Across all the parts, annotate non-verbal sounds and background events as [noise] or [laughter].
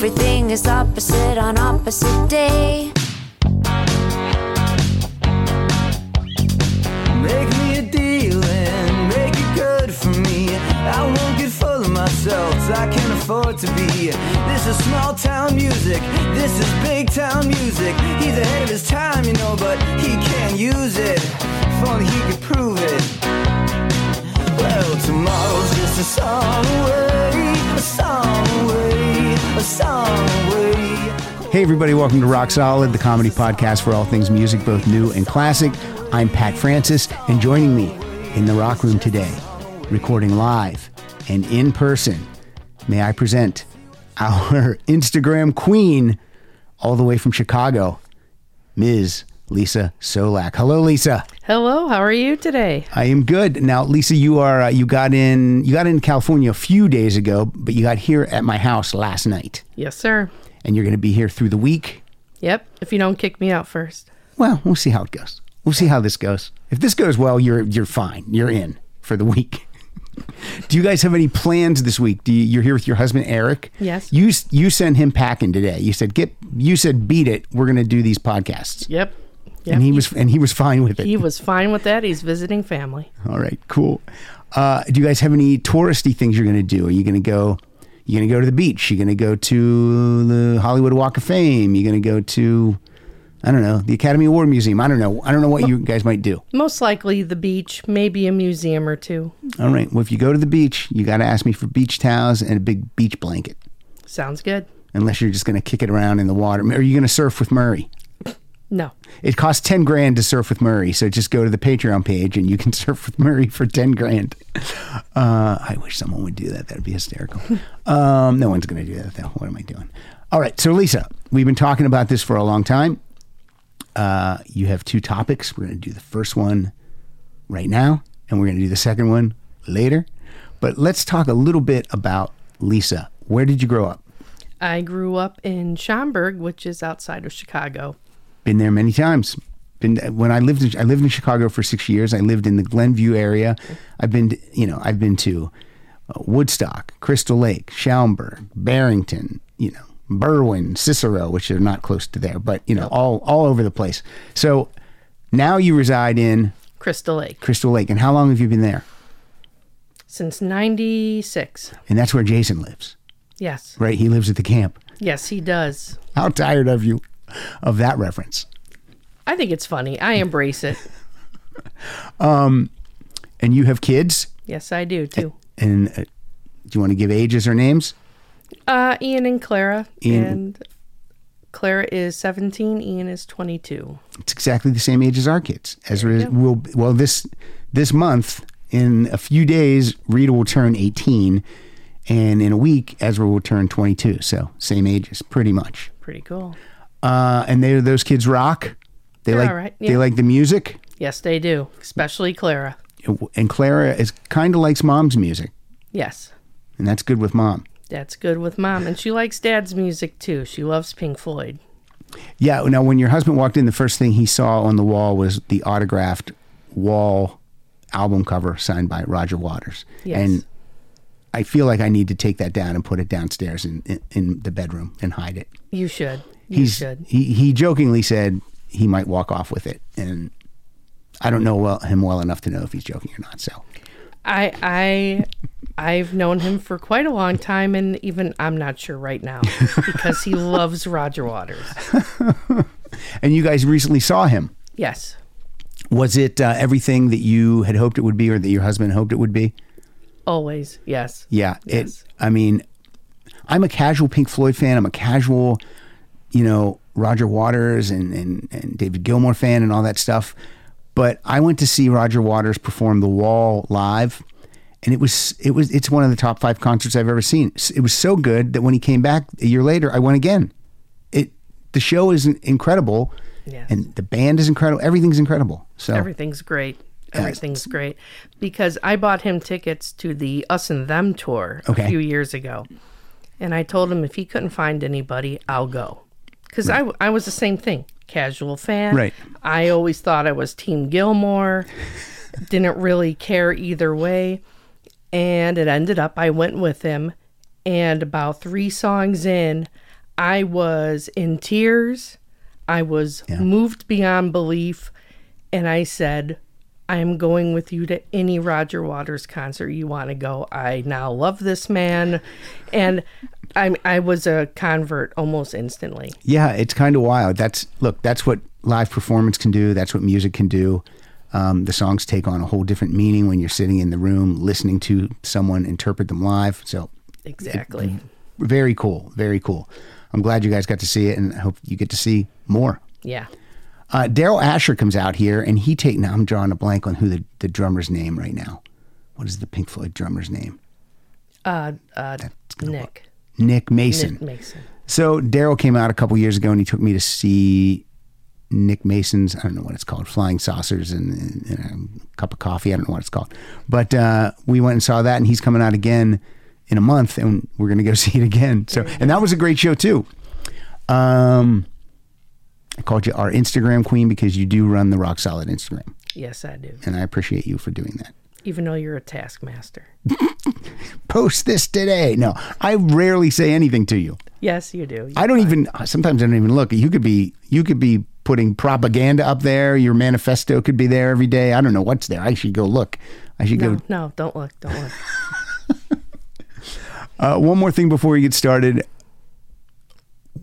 Everything is opposite on opposite day. Make me a deal and make it good for me. I won't get full of myself, I can't afford to be. This is small town music, this is big town music. He's ahead of his time, you know, but he can't use it. If only he could prove it. Well, tomorrow's just a song away, a song Hey, everybody, welcome to Rock Solid, the comedy podcast for all things music, both new and classic. I'm Pat Francis, and joining me in the Rock Room today, recording live and in person, may I present our [laughs] Instagram queen, all the way from Chicago, Ms. Lisa Solak. Hello, Lisa. Hello, how are you today? I am good. Now, Lisa, you are uh, you got in you got in California a few days ago, but you got here at my house last night, Yes, sir. and you're going to be here through the week. Yep, if you don't kick me out first. Well, we'll see how it goes. We'll see how this goes. If this goes well, you're you're fine. You're in for the week. [laughs] Do you guys have any plans this week? Do you, you're here with your husband Eric? Yes. You you sent him packing today. You said get. You said beat it. We're gonna do these podcasts. Yep. Yep. And he was and he was fine with it. he was fine with that. He's visiting family. All right, cool. Uh, do you guys have any touristy things you're gonna do? Are you gonna go? You gonna go to the beach? You gonna go to the Hollywood Walk of Fame? You gonna go to? I don't know the Academy Award Museum. I don't know. I don't know what you guys might do. Most likely the beach, maybe a museum or two. All right. Well, if you go to the beach, you got to ask me for beach towels and a big beach blanket. Sounds good. Unless you're just going to kick it around in the water. Are you going to surf with Murray? No. It costs 10 grand to surf with Murray. So just go to the Patreon page and you can [laughs] surf with Murray for 10 grand. Uh, I wish someone would do that. That'd be hysterical. [laughs] Um, no one's going to do that, though. What am I doing? All right. So, Lisa, we've been talking about this for a long time. Uh, you have two topics. We're going to do the first one right now, and we're going to do the second one later. But let's talk a little bit about Lisa. Where did you grow up? I grew up in Schaumburg, which is outside of Chicago. Been there many times. Been when I lived in I lived in Chicago for six years. I lived in the Glenview area. I've been to, you know I've been to uh, Woodstock, Crystal Lake, Schaumburg, Barrington, you know Berwyn, Cicero, which are not close to there, but you know all all over the place. So now you reside in Crystal Lake. Crystal Lake, and how long have you been there? Since 96. And that's where Jason lives, Yes. right? He lives at the camp. Yes, he does. How tired of you of that reference? I think it's funny. I embrace it. [laughs] um, And you have kids, Yes, I do too. and uh, do you want to give ages or names? Uh, Ian and Clara. Ian- And Clara is 17, Ian is 22. It's exactly the same age as our kids. Ezra will well this this month in a few days Rita will turn 18 and in a week Ezra will turn 22. So same ages pretty much. Pretty cool. Uh, and they those kids rock. They They're like right, they like the music Yes, they do. Especially Clara. and Clara is kind of likes mom's music Yes. and that's good with mom. That's good with mom. And she likes dad's music too. She loves Pink Floyd. Yeah, now when your husband walked in the first thing he saw on the wall was the autographed wall album cover signed by Roger Waters. Yes. And I feel like I need to take that down and put it downstairs in, in, in the bedroom and hide it. You should. You He's should. he he jokingly said he might walk off with it, and I don't know well, him well enough to know if he's joking or not. So I I I've known him for quite a long time and even I'm not sure right now [laughs] because he loves Roger Waters. [laughs] and you guys recently saw him. Yes. Was it uh, everything that you had hoped it would be, or that your husband hoped it would be? Always. Yes. Yeah. Yes. It, I mean, I'm a casual Pink Floyd fan. I'm a casual, you know, Roger Waters and, and, and David Gilmour fan and all that stuff. But I went to see Roger Waters perform The Wall live, and it was it was it's one of the top five concerts I've ever seen. It was so good that when he came back a year later, I went again. It the show is incredible, Yes. and the band is incredible. Everything's incredible. So Everything's great. Everything's great because I bought him tickets to the Us and Them tour Okay. a few years ago. And I told him if he couldn't find anybody, I'll go. Because I, I was the same thing casual fan. Right. I always thought I was Team Gilmour, didn't really care either way. And it ended up, I went with him. And about three songs in, I was in tears. I was Yeah. moved beyond belief. And I said, I am going with you to any Roger Waters concert you want to go. I now love this man. And I, I was a convert almost instantly. Yeah, it's kind of wild. That's look, that's what live performance can do. That's what music can do. Um, the songs take on a whole different meaning when you're sitting in the room listening to someone interpret them live. So Exactly. very cool, very cool. I'm glad you guys got to see it, and I hope you get to see more. Yeah. Uh, Daryl Asher comes out here, and he take. Now I'm drawing a blank on who the, the drummer's name right now. What is the Pink Floyd drummer's name? Uh, uh, Nick. Nick Mason. Nick Mason. So Daryl came out a couple years ago, and he took me to see Nick Mason's. I don't know what it's called, Flying Saucers and, and a cup of coffee. I don't know what it's called, but uh, we went and saw that, and he's coming out again in a month, and we're going to go [laughs] see it again. So, and that was a great show too. Um, I called you our Instagram queen because you do run the Rock Solid Instagram, Yes, I do. and I appreciate you for doing that. Even though you're a taskmaster. [laughs] Post this today. No, I rarely say anything to you. Yes, you do. I don't even sometimes I don't even look. You could be you could be putting propaganda up there. Your manifesto could be there every day. I don't know what's there. I should go look. I should No, go. no, don't look. Don't look. [laughs] Uh, one more thing before we get started.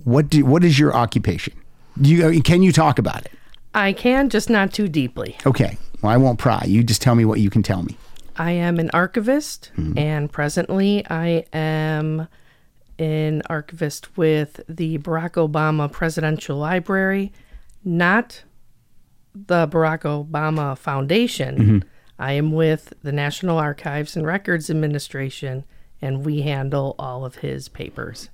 What do what is your occupation? You uh, can you talk about it? I can, just not too deeply. Okay. Well, I won't pry. You just tell me what you can tell me. I am an archivist, hmm. and presently I am an archivist with the Barack Obama Presidential Library, not the Barack Obama Foundation. Mm-hmm. I am with the National Archives and Records Administration, and we handle all of his papers.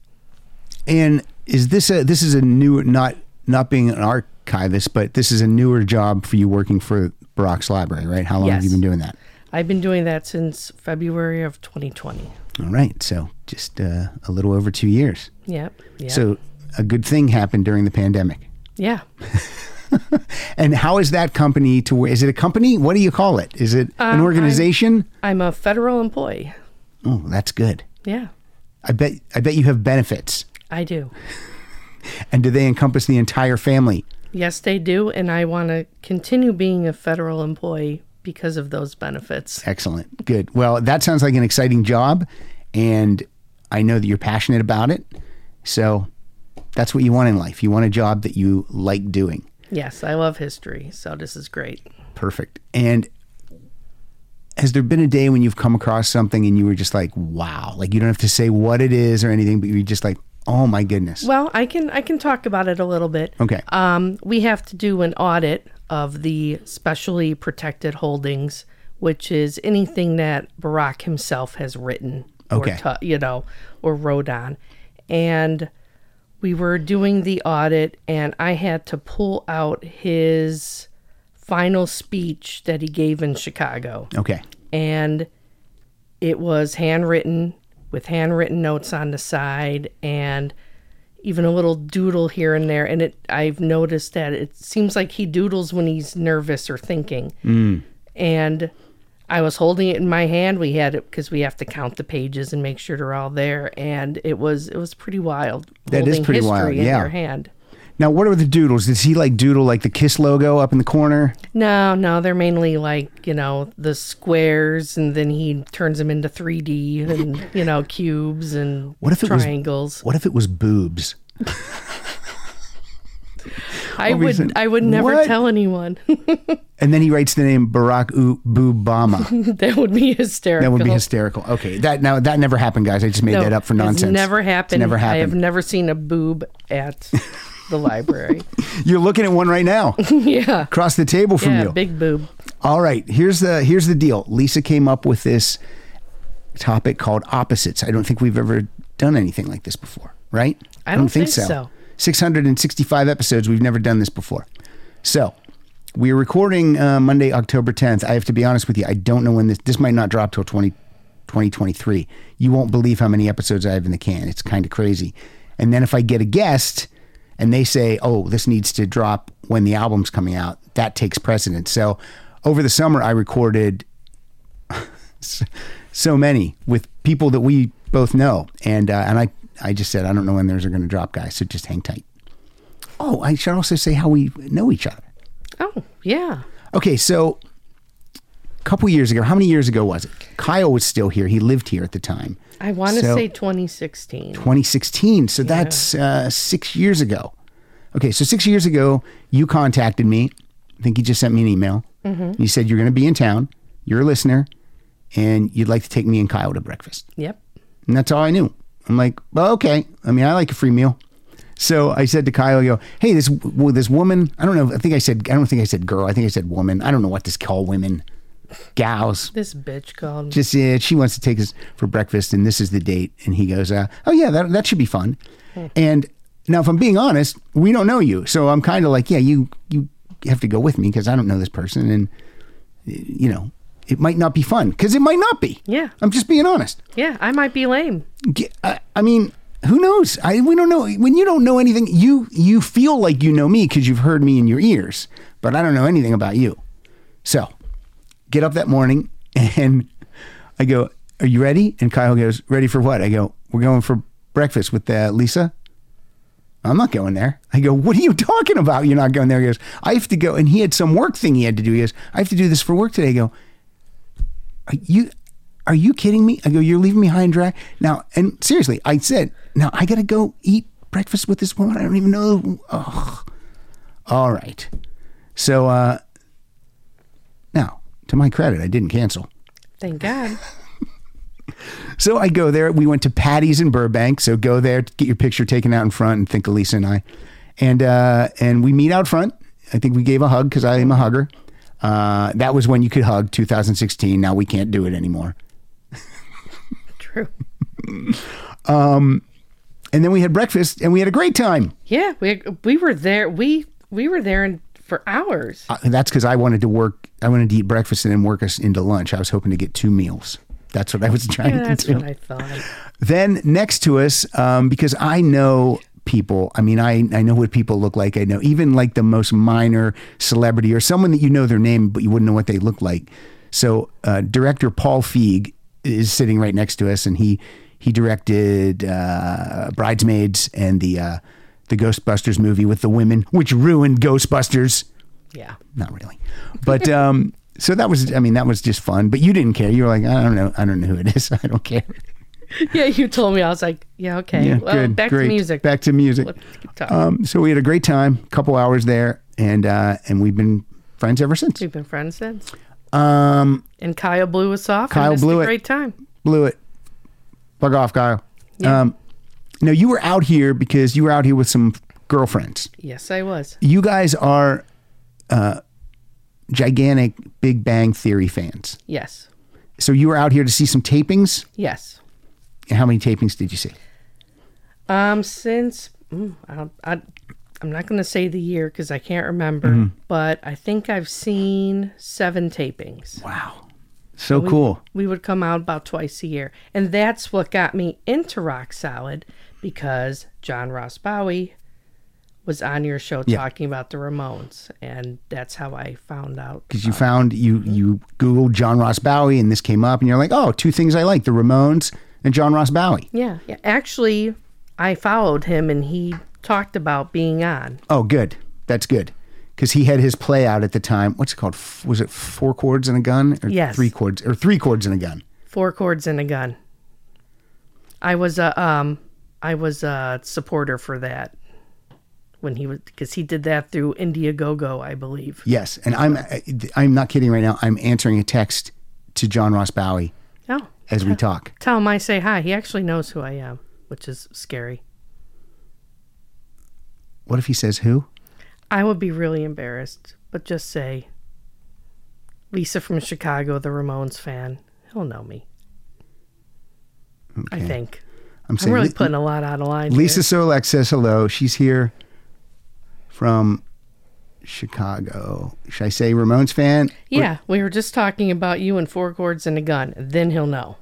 And is this a this is a new not not being an archivist, but this is a newer job for you working for Barack's library, right? How long have you been doing that? I've been doing that since February of 2020. All right, so just uh, a little over two years. Yep. yep. So a good thing happened during the pandemic. yeah. [laughs] And how is that company to where? Is it a company? What do you call it? Is it an Um, organization? I'm a federal employee. oh, that's good. Yeah, I bet. I bet you have benefits. I do. And do they encompass the entire family? Yes, they do. And I want to continue being a federal employee because of those benefits. Excellent. Good. Well, that sounds like an exciting job, and I know that you're passionate about it. So that's what you want in life. You want a job that you like doing. Yes, I love history. So this is great. Perfect. And has there been a day when you've come across something and you were just like, wow, like you don't have to say what it is or anything, but you're just like, oh my goodness. Well, I can I can talk about it a little bit. Okay. Um, we have to do an audit of the specially protected holdings, which is anything that Barack himself has written Okay. or ta- you know or wrote on, and we were doing the audit, and I had to pull out his final speech that he gave in Chicago Okay. and it was handwritten with handwritten notes on the side and even a little doodle here and there. And it I've noticed that it seems like he doodles when he's nervous or thinking. Mm. And I was holding it in my hand. We had it because we have to count the pages and make sure they're all there. And it was it was pretty wild That is pretty wild, in yeah. your hand Now, what are the doodles? Does he like doodle like the Kiss logo up in the corner? No, no, they're mainly like, you know, the squares and then he turns them into 3D and, you know, cubes and [laughs] What if it was- triangles. What if it was boobs? I would I would never What? tell anyone. [laughs] And then he writes the name Barack U- Boobama. [laughs] that would be hysterical. That would be hysterical. Okay, that now that never happened, guys. I just made No, that up for nonsense. never happened. It's never I have never seen a boob at the library. [laughs] You're looking at one right now, [laughs] yeah. across the table from Yeah, you. big boob. All right, here's the here's the deal. Lisa came up with this topic called opposites. I don't think we've ever done anything like this before, right? I don't think so. 665 episodes. We've never done this before. So we're recording uh, Monday, October 10th. I have to be honest with you. I don't know when this this might not drop till 20, 2023. You won't believe how many episodes I have in the can. It's kind of crazy. And then if I get a guest and they say, "Oh, this needs to drop when the album's coming out," that takes precedence. So over the summer, I recorded [laughs] so many with people that we both know, and uh, and I I just said I don't know when those are going to drop, guys. So just hang tight. Oh, I should also say how we know each other. Oh, yeah. Okay, so couple years ago, how many years ago was it? Kyle was still here. He lived here at the time. I want to So- say 2016. 2016. So that's uh, six years ago. Okay, so six years ago, you contacted me. I think you just sent me an email. You said you're going to be in town. You're a listener, and you'd like to take me and Kyle to breakfast. Yep. And that's all I knew. I'm like, well, okay. I mean, I like a free meal. So I said to Kyle, I go, hey, this well, this woman. I don't know. I think I said. I don't think I said girl. I think I said woman. I don't know what to call women, gals. This bitch called me. Just uh, she wants to take us for breakfast, and this is the date. And he goes, uh, oh yeah, that that should be fun. And now, if I'm being honest, we don't know you, so I'm kind of like, yeah, you you have to go with me because I don't know this person, and you know, it might not be fun because it might not be. Yeah. I'm just being honest. Yeah, I might be lame. I, I mean, who knows? I we don't know. When you don't know anything, you you feel like you know me because you've heard me in your ears, but I don't know anything about you. So, get up that morning and I go, "Are you ready?" And Kyle goes, "Ready for what?" I go, "We're going for breakfast with uh, Lisa." I'm not going there. I go, what are you talking about? You're not going there. He goes, I have to go. And he had some work thing he had to do. He goes, I have to do this for work today. I go, are you are you kidding me? I go, you're leaving me high and dry. Now, and seriously, I said, now I gotta go eat breakfast with this woman. I don't even know. Oh. All right. So uh to my credit, I didn't cancel. Thank God. [laughs] So I go there. We went to Patty's in Burbank. So go there, get your picture taken out in front, and think Elisa and I, and uh, and we meet out front. I think we gave a hug because I am a hugger. Uh, that was when you could hug, 2016. Now we can't do it anymore. [laughs] True. [laughs] And then we had breakfast, and we had a great time. Yeah, we we were there. We we were there in, for hours. Uh, that's because I wanted to work. I wanted to eat breakfast and then work us into lunch. I was hoping to get two meals. That's what I was [laughs] trying Yeah, that's to do. what I thought. Then next to us, um, because I know people. I mean, I I know what people look like. I know even like the most minor celebrity or someone that you know their name, but you wouldn't know what they look like. So uh, director Paul Feig is sitting right next to us, and he he directed uh, Bridesmaids and the uh, the Ghostbusters movie with the women, which ruined Ghostbusters. Yeah. Not really, but um, [laughs] so that was. I mean, that was just fun. But you didn't care. You were like, I don't know. I don't know who it is. [laughs] I don't care. [laughs] Yeah, you told me. I was like, yeah, okay. Yeah, well, good. back great. to music. Back to music. Let's keep talking. Um, so we had a great time, couple hours there, and uh, and we've been friends ever since. We've been friends since. Um, And Kyle blew us off. Kyle blew a it. Great time. blew it. Bug off, Kyle. Yeah. Um, no, you were out here because you were out here with some girlfriends. Yes, I was. You guys are uh, gigantic Big Bang Theory fans. Yes. So you were out here to see some tapings. Yes. And how many tapings did you see? Um, since mm, I, I, I'm not going to say the year because I can't remember, Mm-hmm. but I think I've seen seven tapings. Wow, so cool. We would come out about twice a year, and that's what got me into Rock Solid because John Ross Bowie was on your show Yeah. talking about the Ramones, and that's how I found out. Because you found you you Googled John Ross Bowie and this came up and you're like, oh, two things I like: the Ramones and John Ross Bowie. Yeah, yeah. Actually, I followed him, and he talked about being on. Oh, good. That's good. Because he had his play out at the time. What's it called? F- Was it four chords and a gun, or Yes. three chords, or three chords and a gun? four chords and a gun. I was a um I was a supporter for that when he was because he did that through Indiegogo, I believe. Yes, and I'm uh, I'm not kidding right now. I'm answering a text to John Ross Bowie Oh, as we talk. tell him I say hi. He actually knows who I am, which is scary. What if he says who? I would be really embarrassed, but just say Lisa from Chicago, the Ramones fan. He'll know me. I think. I'm I'm really putting a lot out of line. Lisa here. Solak says hello. She's here from Chicago. Should I say Ramones fan? Yeah, we were just talking about you and four chords and a gun. Then he'll know.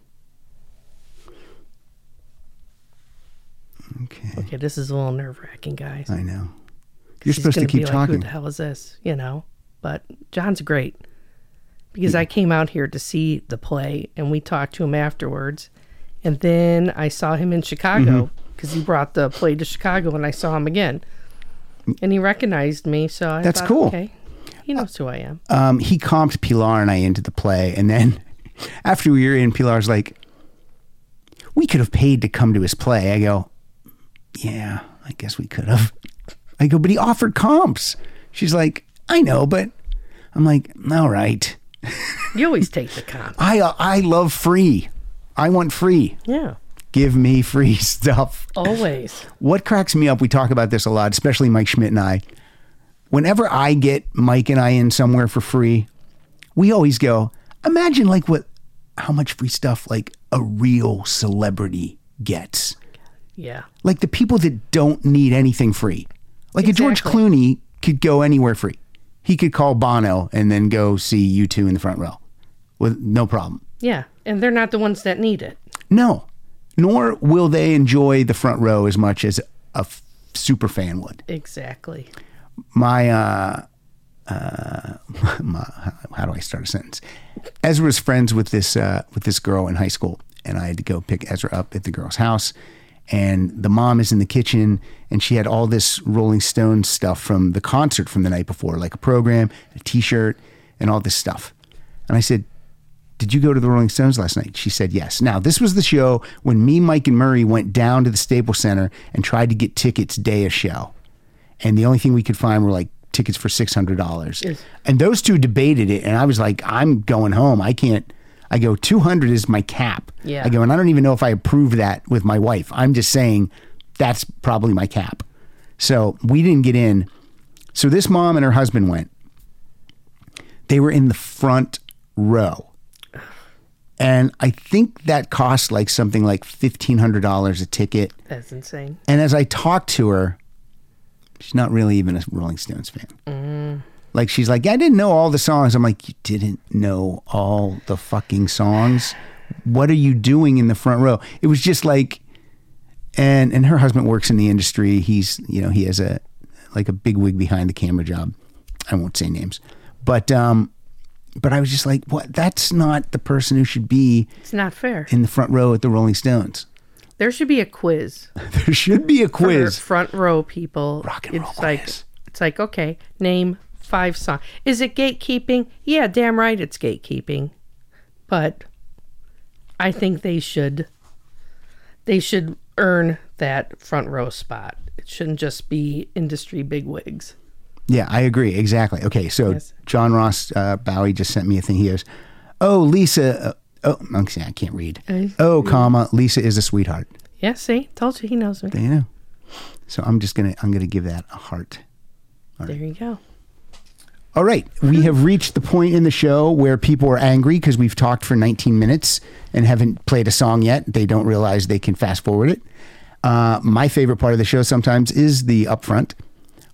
Okay, Okay, this is a little nerve wracking, guys. I know. You're supposed to keep like, talking. Who the hell is this? You know, but John's great because I came out here to see the play and we talked to him afterwards, and then I saw him in Chicago, Mm-hmm. because he brought the play to Chicago and I saw him again. And he recognized me, so I That's thought, cool. Okay, he knows who I am. um, he comped Pilar and I into the play, and then [laughs] after we were in, Pilar's like, "We could have paid to come to his play." I go, "Yeah, I guess we could have." I go, "But he offered comps." She's like, "I know, but," I'm like, "All right." You always take the comp. [laughs] I uh, I love free. I want free. Yeah, Give me free [laughs] stuff. always. What cracks me up, we talk about this a lot, especially Mike Schmidt and I. Whenever I get Mike and I in somewhere for free, we always go, imagine like what how much free stuff like a real celebrity gets. Yeah, Like the people that don't need anything free. Like a George Clooney could go anywhere free. He could call Bono and then go see U2 in the front row with no problem. yeah, and they're not the ones that need it. No, nor will they enjoy the front row as much as a f- super fan would. Exactly. My, uh, uh, [laughs] my, how do I start a sentence? Ezra was friends with this uh, with this girl in high school, and I had to go pick Ezra up at the girl's house. And the mom is in the kitchen, and she had all this Rolling Stones stuff from the concert from the night before, like a program, a T-shirt, and all this stuff. And I said, did you go to the Rolling Stones last night? She said yes. Now, this was the show when me, Mike, and Murray went down to the Staples Center and tried to get tickets day of show. And the only thing we could find were like tickets for $600. Yes. And those two debated it. And I was like, I'm going home. I can't. I go, 200 is my cap. Yeah. I go, and I don't even know if I approve that with my wife. I'm just saying that's probably my cap. So we didn't get in. So this mom and her husband went. They were in the front row. And I think that cost like something like $1,500 a ticket. That's insane. And as I talked to her, she's not really even a Rolling Stones fan. Like she's like, I didn't know all the songs. I'm like, you didn't know all the fucking songs. What are you doing in the front row? It was just like, and and her husband works in the industry. He's you know he has a like a big wig behind the camera job. I won't say names, but um, but I was just like, what? That's not the person who should be It's not fair. in the front row at the Rolling Stones. There should be a quiz. [laughs] There should be a for quiz. front row people. Rock and roll it's like quiz. it's like okay, name five songs. Is it gatekeeping? Yeah, damn right, it's gatekeeping. But I think they should they should earn that front row spot. It shouldn't just be industry bigwigs. Yeah, I agree. Exactly. Okay, so Yes. John Ross uh, Bowie just sent me a thing. He goes, "Oh, Lisa. Uh, oh, I can't read. Uh, Oh, comma. Lisa is a sweetheart. Yeah, see, told you he knows me. There you know. So I'm just gonna I'm gonna give that a heart. There you go. All right, we have reached the point in the show where people are angry because we've talked for 19 minutes and haven't played a song yet. They don't realize they can fast forward it. Uh, my favorite part of the show sometimes is the upfront,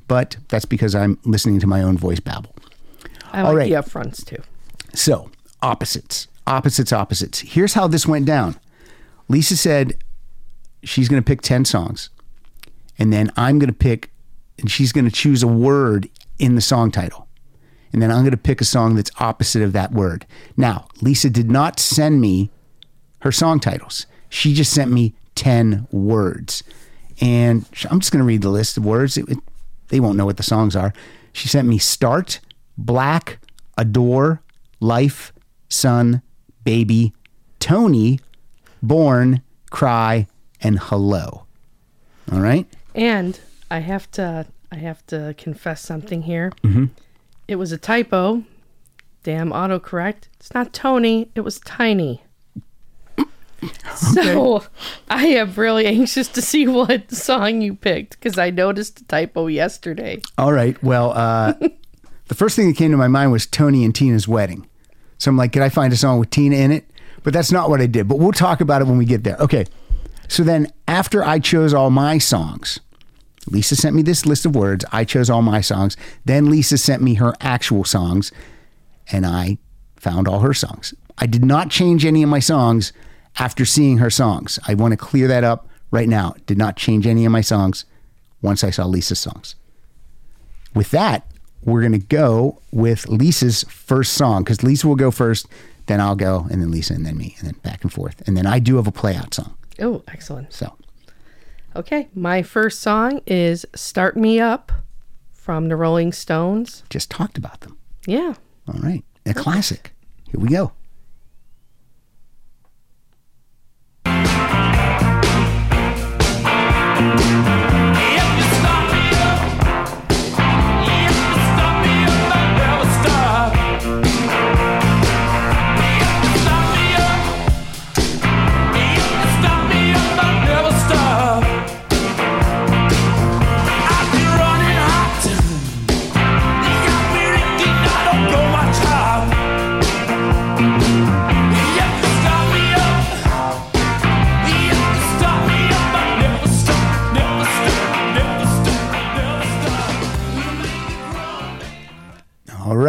but that's because I'm listening to my own voice babble. I All like the upfronts too. So, opposites, opposites, opposites. Here's how this went down Lisa said she's going to pick 10 songs, and then I'm going to pick, and she's going to choose a word in the song title. And then I'm going to pick a song that's opposite of that word. Now, Lisa did not send me her song titles. She just sent me 10 words. And I'm just going to read the list of words. It, it- they won't know what the songs are. She sent me Start, Black, Adore, Life, Sun, Baby, Tony, Born, Cry, and Hello. All right? And I have to I have to confess something here. Mm-hmm. It was a typo. Damn autocorrect. It's not Tony, it was Tiny. So I am really anxious to see what song you picked because I noticed a typo yesterday. All right. Well, uh, [laughs] the first thing that came to my mind was Tony and Tina's wedding. So I'm like, could I find a song with Tina in it? But that's not what I did. But we'll talk about it when we get there. Okay. So then after I chose all my songs, Lisa sent me this list of words. I chose all my songs. Then Lisa sent me her actual songs, and I found all her songs. I did not change any of my songs after seeing her songs. I want to clear that up right now. Did not change any of my songs once I saw Lisa's songs. With that, we're going to go with Lisa's first song because Lisa will go first, then I'll go, and then Lisa, and then me, and then back and forth. And then I do have a play out song. Oh, excellent. So, Okay, my first song is Start Me Up from the Rolling Stones. Just talked about them. Yeah. All right. A classic. Here we go.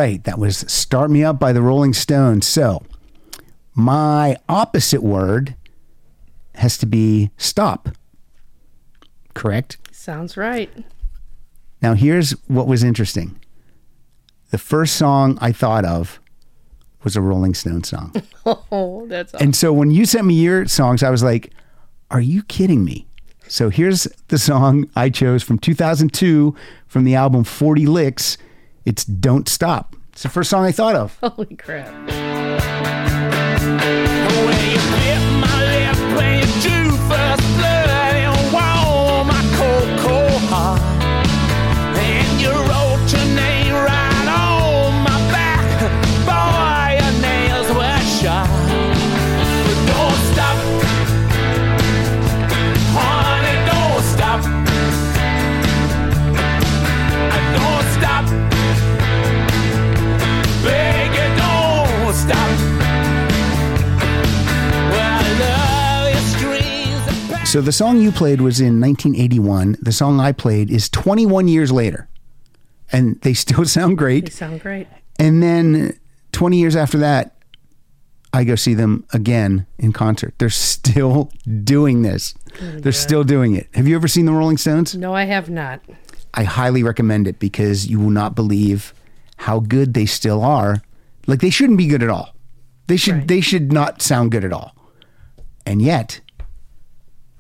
Right. That was Start Me Up by the Rolling Stones. So, my opposite word has to be stop. Correct? Sounds right. Now, here's what was interesting. The first song I thought of was a Rolling Stone song. [laughs] Oh, that's awesome. and so when you sent me your songs, I was like, are you kidding me? So here's the song I chose from 2002 from the album 40 Licks. It's Don't Stop. It's the first song I thought of. Holy crap. So the song you played was in 1981. The song I played is 21 years later. And they still [laughs] sound They great. sound great. And then 20 years after that, I go see them again in concert. They're still [laughs] doing this. They're still doing it. Have you ever seen the Rolling Stones? No, I have not. I highly recommend it because you will not believe how good they still are. Like they shouldn't be good at all. They should Right. they should not sound good at all. And yet,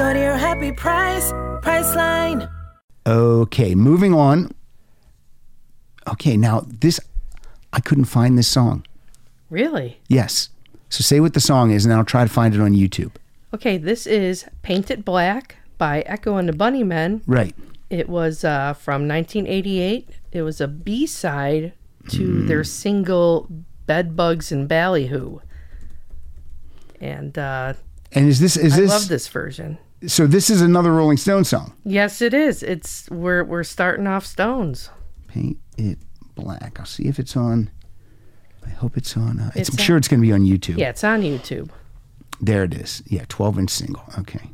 Go to your happy price, Priceline. Okay, moving on. Okay, now this I couldn't find this song. Really? Yes. So say what the song is and I'll try to find it on YouTube. Okay, this is Paint It Black by Echo and the Bunnymen. Right. It was uh, from 1988. It was a B side to their single Bedbugs and Ballyhoo. And uh, And is this is I this love this version. So this is another Rolling Stone song. Yes, it is. It's we're we're starting off Stones. Paint it black. I'll see if it's on. I hope it's on. Uh, it's, It's I'm on- sure it's going to be on YouTube. Yeah, it's on YouTube. There it is. Yeah, 12 inch single. Okay.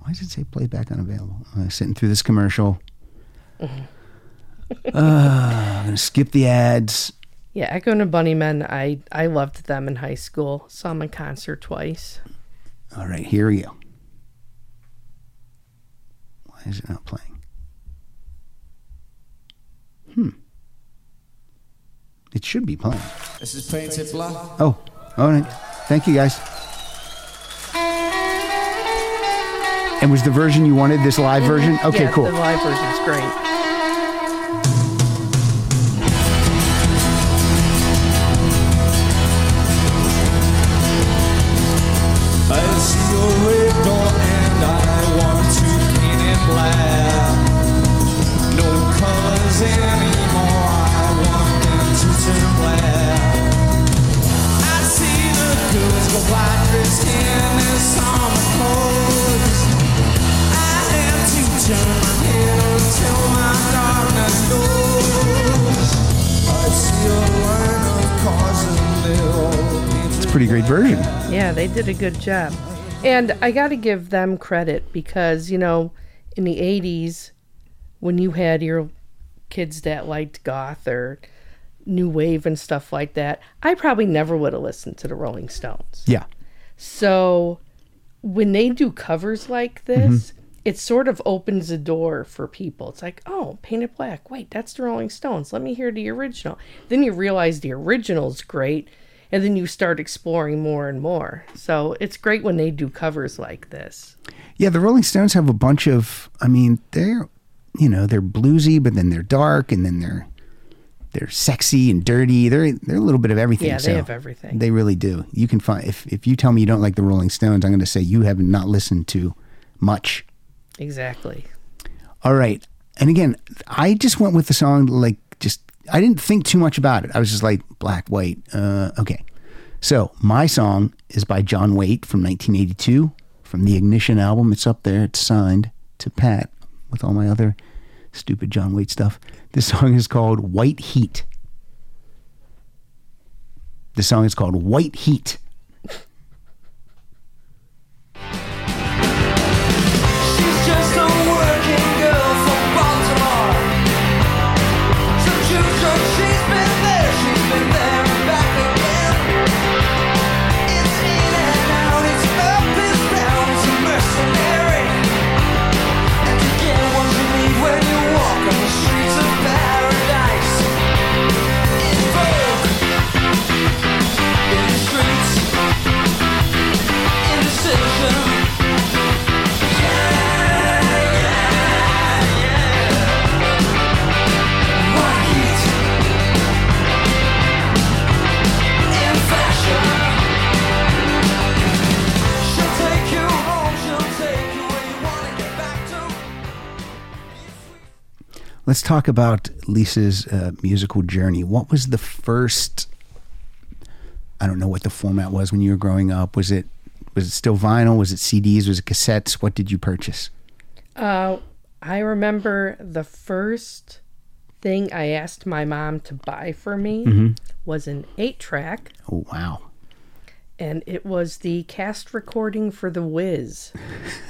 Why does it say playback unavailable? I'm sitting through this commercial. [laughs] uh, I'm going to skip the ads. Yeah, Echo and Bunnymen. I I loved them in high school. Saw them in concert twice. All right, here we go. Why is it not playing? Hmm. It should be playing. This is Paint It Black. Oh, all right. Thank you, guys. And was the version you wanted this live version? Okay, yeah, cool. The live version's great. Great version. Yeah, they did a good job. And I got to give them credit because, you know, in the 80s, when you had your kids that liked goth or new wave and stuff like that, I probably never would have listened to the Rolling Stones. Yeah. So when they do covers like this, mm-hmm. it sort of opens a door for people. It's like, oh, Paint It Black. Wait, that's the Rolling Stones. Let me hear the original. Then you realize the original's great, and then you start exploring more and more. So it's great when they do covers like this. Yeah, the Rolling Stones have a bunch of. I mean, they're you know they're bluesy, but then they're dark, and then they're they're sexy and dirty. They're they're a little bit of everything. Yeah, they so have everything. They really do. You can find if if you tell me you don't like the Rolling Stones, I'm going to say you have not listened to much. Exactly. All right, and again, I just went with the song like just I didn't think too much about it. I was just like black, white. Uh, okay, so my song is by John Waite from 1982 from the Ignition album. It's up there. It's signed to Pat with all my other stupid John Waite stuff. This song is called White Heat. The song is called White Heat. Let's talk about Lisa's uh, musical journey. What was the first? I don't know what the format was when you were growing up. Was it was it still vinyl? Was it CDs? Was it cassettes? What did you purchase? Uh, I remember the first thing I asked my mom to buy for me was an eight track. Oh wow! and it was the cast recording for The Wiz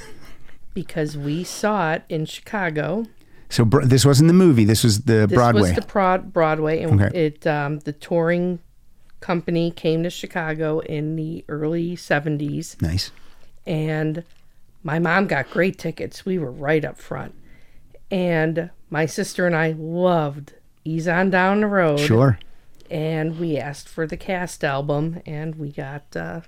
[laughs] because we saw it in Chicago. So br- this wasn't the movie. This was the This Broadway. was the prod Broadway, and Okay. it um, the touring company came to Chicago in the early seventies, nice. and my mom got great tickets. We were right up front, and my sister and I loved Ease on Down the Road. Sure. and we asked for the cast album and we got uh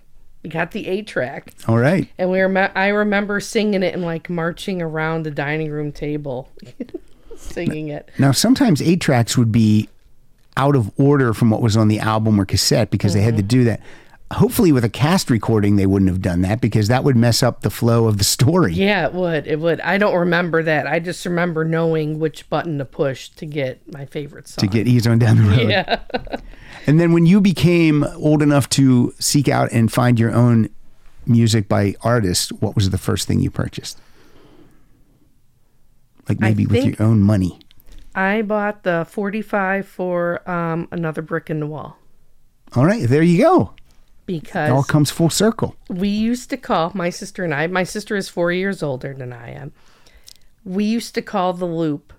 we got the eight track All right. and we were i remember singing it and like marching around the dining room table [laughs] singing it Now sometimes eight tracks would be out of order from what was on the album or cassette because they had to mm-hmm. do that. Hopefully, with a cast recording, they wouldn't have done that because that would mess up the flow of the story. yeah it would it would i don't remember that i just remember knowing which button to push to get my favorite song to get ease on down the road. yeah [laughs] And then when you became old enough to seek out and find your own music by artists, what was the first thing you purchased? Like maybe with your own money. i bought the 45 for um another brick in the wall All right, there you go. Because It all comes full circle. we used to call my sister and I. My sister is four years older than I am. We used to call the loop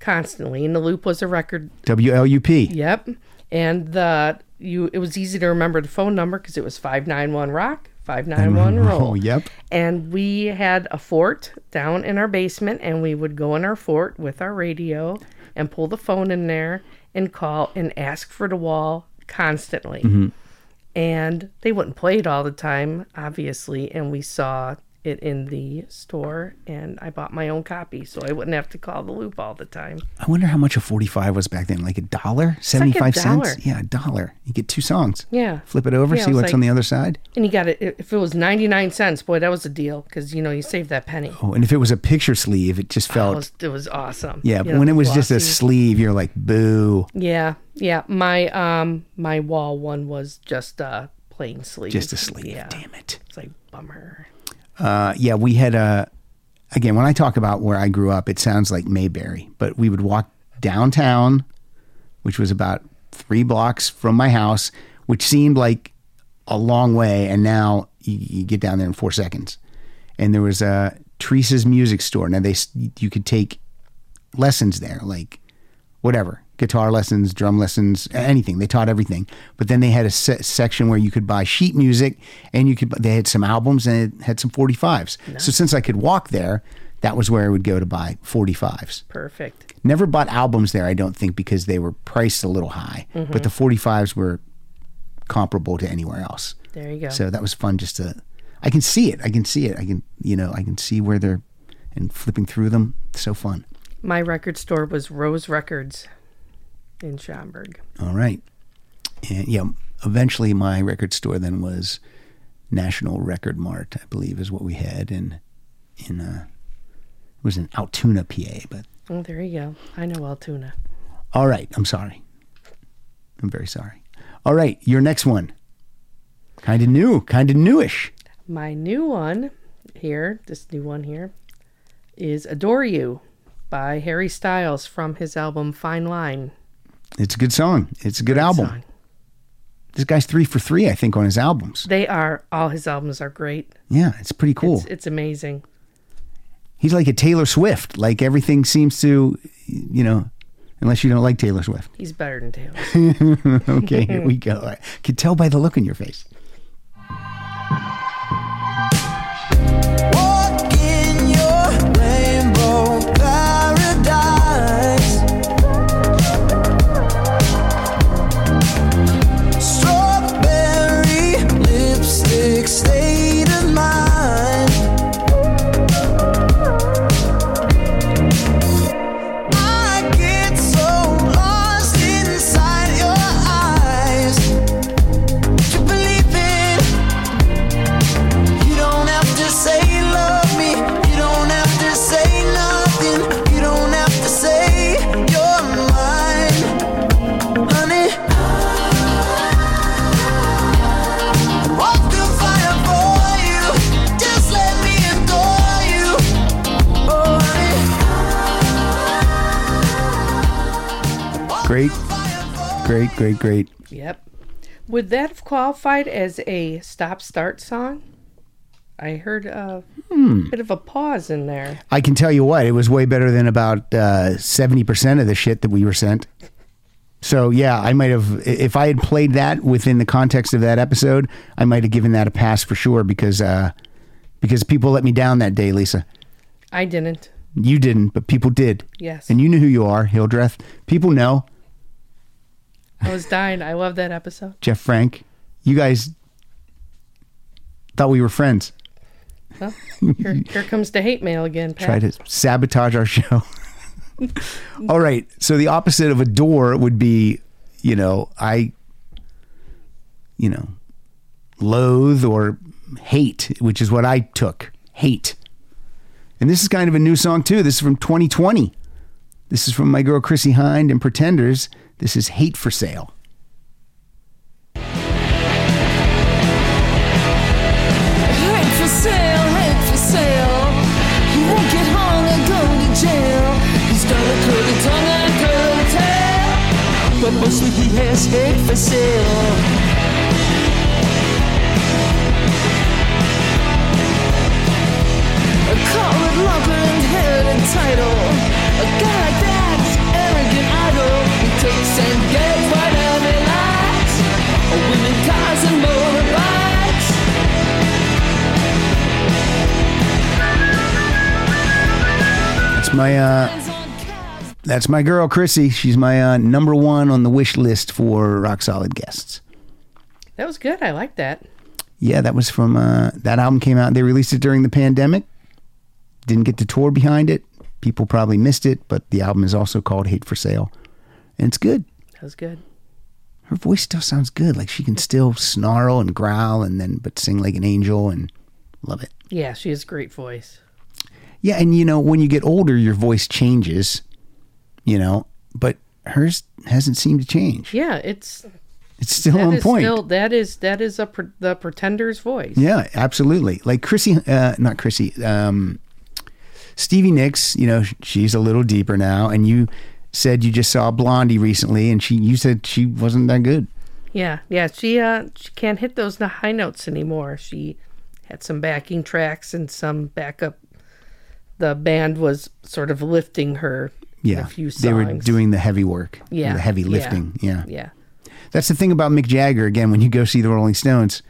constantly, and the loop was a record. WLUP. Yep, and the you it was easy to remember the phone number because it was five nine one rock five nine one [laughs] oh, roll. Oh, yep. And we had a fort down in our basement, and we would go in our fort with our radio and pull the phone in there and call and ask for the wall constantly. Mm-hmm. And they wouldn't play it all the time, obviously. And we saw it in the store, and I bought my own copy so I wouldn't have to call the loop all the time. I wonder how much a 45 was back then. Like a dollar? 75 dollar. cents? Yeah, a dollar. You get two songs. Yeah. Flip it over, Yeah, see what's like- on the other side. And you got it, if it was 99 cents, boy, that was a deal because, you know, you saved that penny. Oh, and if it was a picture sleeve, it just It felt. was, it was awesome. yeah, You know, when it was just a sleeve, you're like, boo. Yeah, yeah. My um my wall one was just a plain sleeve. Just a sleeve. Yeah. Damn it. It's like bummer. Uh, yeah, we had a. Again, when I talk about where I grew up, it sounds like Mayberry, but we would walk downtown, which was about three blocks from my house, which seemed like a long way. And now you, you get down there in four seconds. And there was a Teresa's music store. Now they you could take lessons there, like whatever guitar lessons, drum lessons, anything. They taught everything. But then they had a se- section where you could buy sheet music, and you could. They had some albums and it had some forty fives. So since I could walk there, that was where I would go to buy forty fives. Perfect. Never bought albums there, I don't think, because they were priced a little high. Mm-hmm. But the 45s were comparable to anywhere else. There you go. So that was fun just to, I can see it. I can see it. I can, you know, I can see where they're, and flipping through them. So fun. My record store was Rose Records in Schaumburg. All right. And yeah, eventually my record store then was National Record Mart, I believe is what we had in, in, uh, it was in Altoona, PA, but Oh, there you go. I know Altoona. All right. I'm sorry. I'm very sorry. All right. Your next one. Kind of new, kind of newish. My new one here, this new one here, is Adore You by Harry Styles from his album Fine Line. It's a good song. It's a good album. song. This guy's three for three, I think, on his albums. They are, all his albums are great. Yeah, it's pretty cool. It's, it's amazing. He's like a Taylor Swift. Like everything seems to, you know, unless you don't like Taylor Swift. He's better than Taylor. [laughs] Okay, here we go. I can tell by the look in your face. Great, great, great. Yep. Would that have qualified as a stop start song? I heard a Hmm. bit of a pause in there. I can tell you what, it was way better than about uh, seventy percent of the shit that we were sent. So yeah, I might have if I had played that within the context of that episode, I might have given that a pass for sure because uh, because people let me down that day, Lisa. I didn't. You didn't, but people did. Yes. And you know who you are, Hildreth. People know I was dying. I love that episode. Jeff Frank. You guys thought we were friends. Well, here, [laughs] here comes the hate mail again, Pat. try to sabotage our show. [laughs] All right. So the opposite of adore would be, you know, I, you know, loathe or hate, which is what I took. Hate. And this is kind of a new song, too. This is from 2020. This is from my girl Chrissie Hynde and Pretenders. This is Hate for Sale. Hate for sale, hate for sale. He won't get hung or go to jail. He's got a curly tongue and a curly tail. But mostly he has hate for sale. A colored lover inherited title. A guy my uh, that's my girl Chrissy. She's my uh, number one on the wish list for rock solid guests. That was good. I like that. Yeah, that was from uh, that album came out. They released it during the pandemic. Didn't get to tour behind it. People probably missed it, but the album is also called Hate for Sale, and it's good. That was good. Her voice still sounds good. Like she can still snarl and growl, and then but sing like an angel, and love it. Yeah, she has a great voice. Yeah, and you know when you get older, your voice changes. You know, but hers hasn't seemed to change. Yeah, it's It's still that on point. still that is that is a pre- the pretender's voice. Yeah, absolutely. Like Chrissy, uh, not Chrissy, um, Stevie Nicks. You know, she's a little deeper now. And you said you just saw Blondie recently, and she, you said she wasn't that good. Yeah, yeah. She uh she can't hit those high notes anymore. She had some backing tracks and some backup. The band was sort of lifting her. Yeah, a few songs. they were doing the heavy work, yeah, the heavy lifting. Yeah. yeah. That's the thing about Mick Jagger. Again, when you go see the Rolling Stones,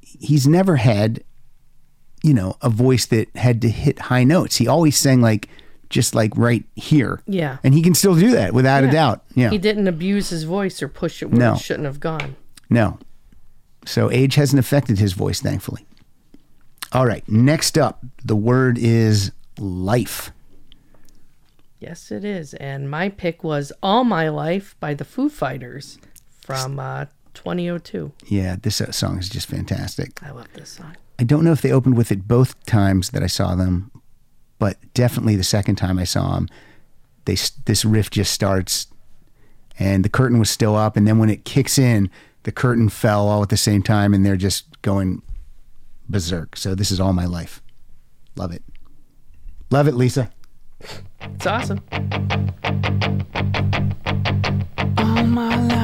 he's never had, you know, a voice that had to hit high notes. He always sang like just like right here. Yeah. and he can still do that without a doubt. Yeah, He didn't abuse his voice or push it where No. it shouldn't have gone. no. So age hasn't affected his voice, thankfully. All right, next up, the word is life. Yes, it is. And my pick was All My Life by the Foo Fighters from uh, 2002. Yeah, this uh, song is just fantastic. I love this song. I don't know if they opened with it both times that I saw them, but definitely the second time I saw them, they this riff just starts, and the curtain was still up, and then when it kicks in, the curtain fell all at the same time, and they're just going berserk. So this is all my life. Love it. Love it, Lisa. It's awesome. All my life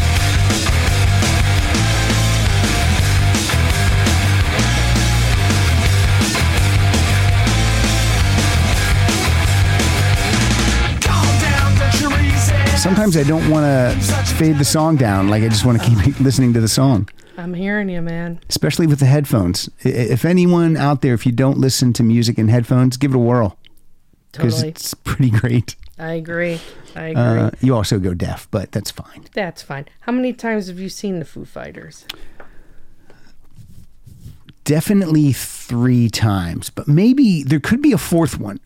Sometimes I don't want to fade the song down. Like I just want to keep [laughs] listening to the song. I'm hearing you, man. especially with the headphones. If anyone out there, if you don't listen to music in headphones, give it a whirl because Totally. it's pretty great. I agree. I agree. Uh, you also go deaf, but that's fine. That's fine. How many times have you seen the Foo Fighters? Definitely three times, but maybe there could be a fourth one.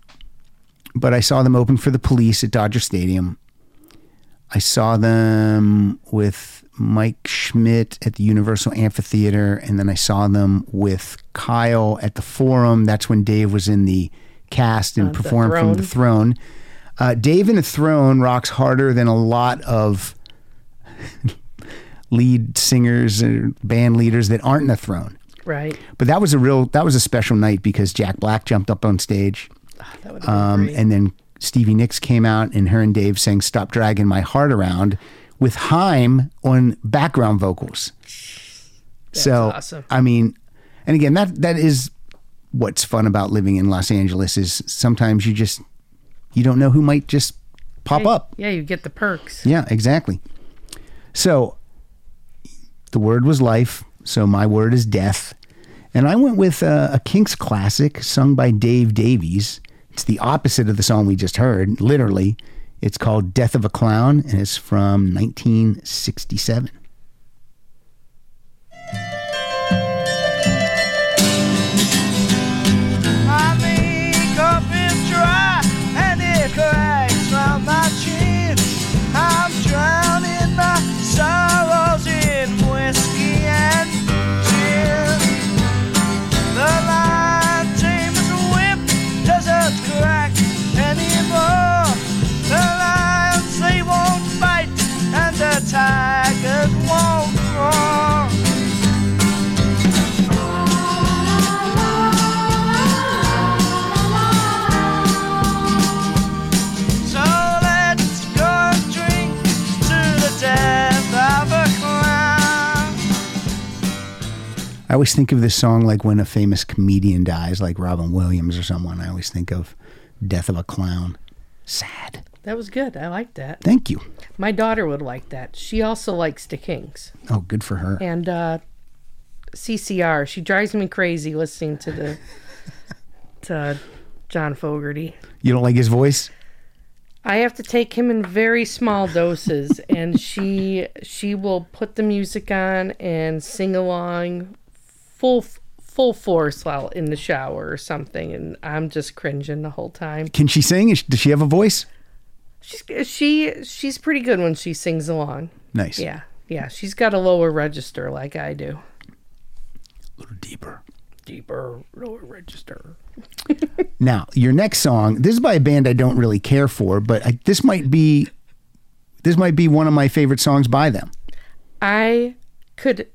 But I saw them open for the police at Dodger Stadium. I saw them with Mike Schmidt at the Universal Amphitheater, and then I saw them with Kyle at the Forum. That's when Dave was in the cast and Uh, the performed from the Throne. Uh, Dave in the Throne rocks harder than a lot of [laughs] lead singers or band leaders that aren't in the Throne. Right. But that was a real that was a special night because Jack Black jumped up on stage. Been Um, and then Stevie Nicks came out and her and Dave sang Stop Dragging My Heart Around with Haim on background vocals. so awesome. I mean, and again that that is what's fun about living in Los Angeles is sometimes you just you don't know who might just pop up. Yeah, you get the perks. Yeah, exactly. So the word was life, so my word is death. And I went with uh, a Kinks classic sung by Dave Davies. It's the opposite of the song we just heard, literally. It's called Death of a Clown, and it's from 1967. I always think of this song like when a famous comedian dies, like Robin Williams or someone. I always think of Death of a Clown. Sad. That was good. I like that. Thank you. My daughter would like that. She also likes the Kinks. Oh, good for her. And uh CCR. She drives me crazy listening to the [laughs] to John Fogerty. You don't like his voice? I have to take him in very small doses and [laughs] she she will put the music on and sing along full full force while in the shower or something and I'm just cringing the whole time. Can she sing? Does she have a voice? She's she she's pretty good when she sings along. Nice. Yeah. Yeah, she's got a lower register like I do. A little deeper. Deeper lower register. [laughs] Now, your next song, this is by a band I don't really care for, but I, this might be this might be one of my favorite songs by them. I could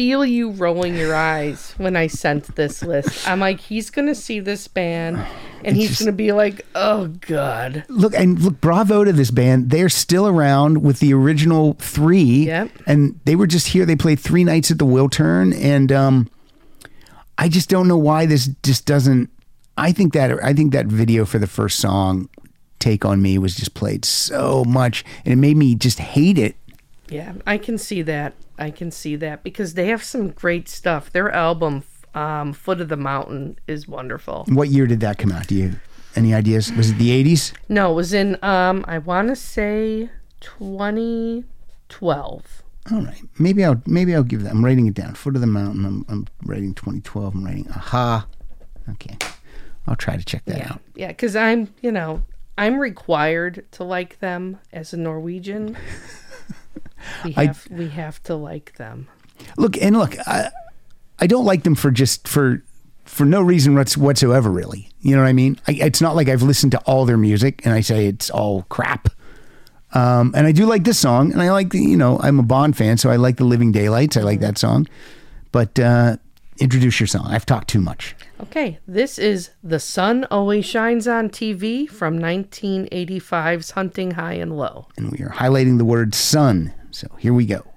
feel you rolling your eyes when I sent this list. I'm like, he's gonna see this band and he's just- gonna be like, oh god. Look and look, bravo to this band. They're still around with the original three. Yep. And they were just here. They played three nights at the Wiltern, and um, I just don't know why this just doesn't. I think that I think that video for the first song, "Take on Me," was just played so much, and it made me just hate it. Yeah, I can see that. I can see that because they have some great stuff. Their album, um, Foot of the Mountain, is wonderful. What year did that come out? Do you any ideas? Was it the eighties? No, it was in um, I want to say 2012. All right, maybe I'll maybe I'll give that. I'm writing it down. Foot of the Mountain. I'm, I'm writing 2012. I'm writing a-ha. Okay, I'll try to check that Yeah, out. yeah, because I'm, you know, I'm required to like them as a Norwegian. [laughs] We I- have we have to like them. Look and look. I, I don't like them for just for for no reason whatsoever. Really, you know what I mean? I, it's not like I've listened to all their music and I say it's all crap. Um, and I do like this song, and I like the you know I'm a Bond fan, so I like the Living Daylights. I like that song. But uh, introduce your song. I've talked too much. Okay, this is The Sun Always Shines on TV from 1985's Hunting High and Low. and we are highlighting the word sun. So here we go.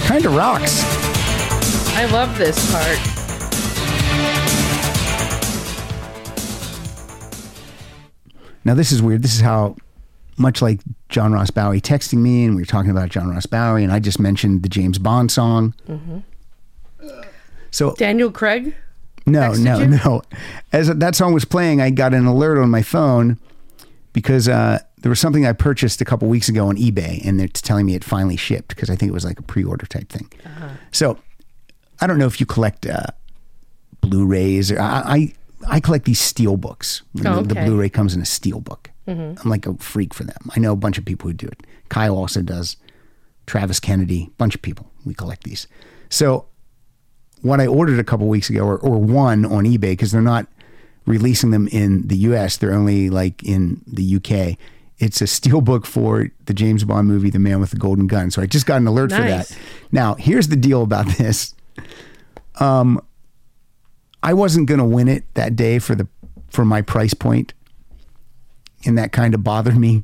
That kind of rocks. I love this part. Now this is weird. This is how much like John Ross Bowie texting me, and we were talking about John Ross Bowie, and I just mentioned the James Bond song. Mm-hmm. So Daniel Craig? no, no, you? no. As that song was playing, I got an alert on my phone because uh, there was something I purchased a couple weeks ago on eBay, and it's telling me it finally shipped because I think it was like a pre-order type thing. So I don't know if you collect uh, Blu-rays or I. I I collect these steel books. Oh, the, the. Blu-ray comes in a steel book. I'm like a freak for them. I know a bunch of people who do it. Kyle also does. Travis Kennedy, bunch of people. We collect these. So what I ordered a couple weeks ago, or, or one on eBay, because they're not releasing them in the US, they're only like in the UK. It's a steelbook for the James Bond movie, The Man with the Golden Gun. So I just got an alert for that. Now, here's the deal about [laughs] this. Um, I wasn't going to win it that day for the for my price point, and that kind of bothered me.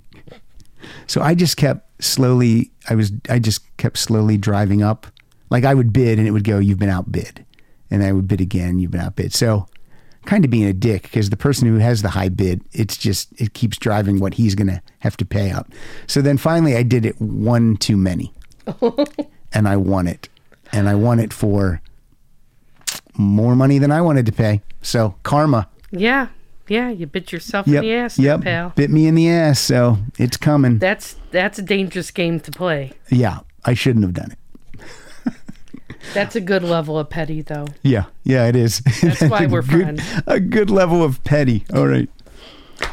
So I just kept slowly. I was. I just kept slowly driving up. Like I would bid, and it would go, "You've been outbid," and I would bid again. You've been outbid. So, kind of being a dick because the person who has the high bid, it's just it keeps driving what he's going to have to pay up. So then finally, I did it one too many, [laughs] and I won it, and I won it for more money than I wanted to pay. So karma. Yeah. Yeah, you bit yourself Yep. in the ass, yep. pal. Bit me in the ass. So it's coming. That's that's a dangerous game to play. yeah. I shouldn't have done it. That's a good level of petty, though. Yeah. Yeah, it is. That's [laughs] why we're good, friends. A good level of petty. All right.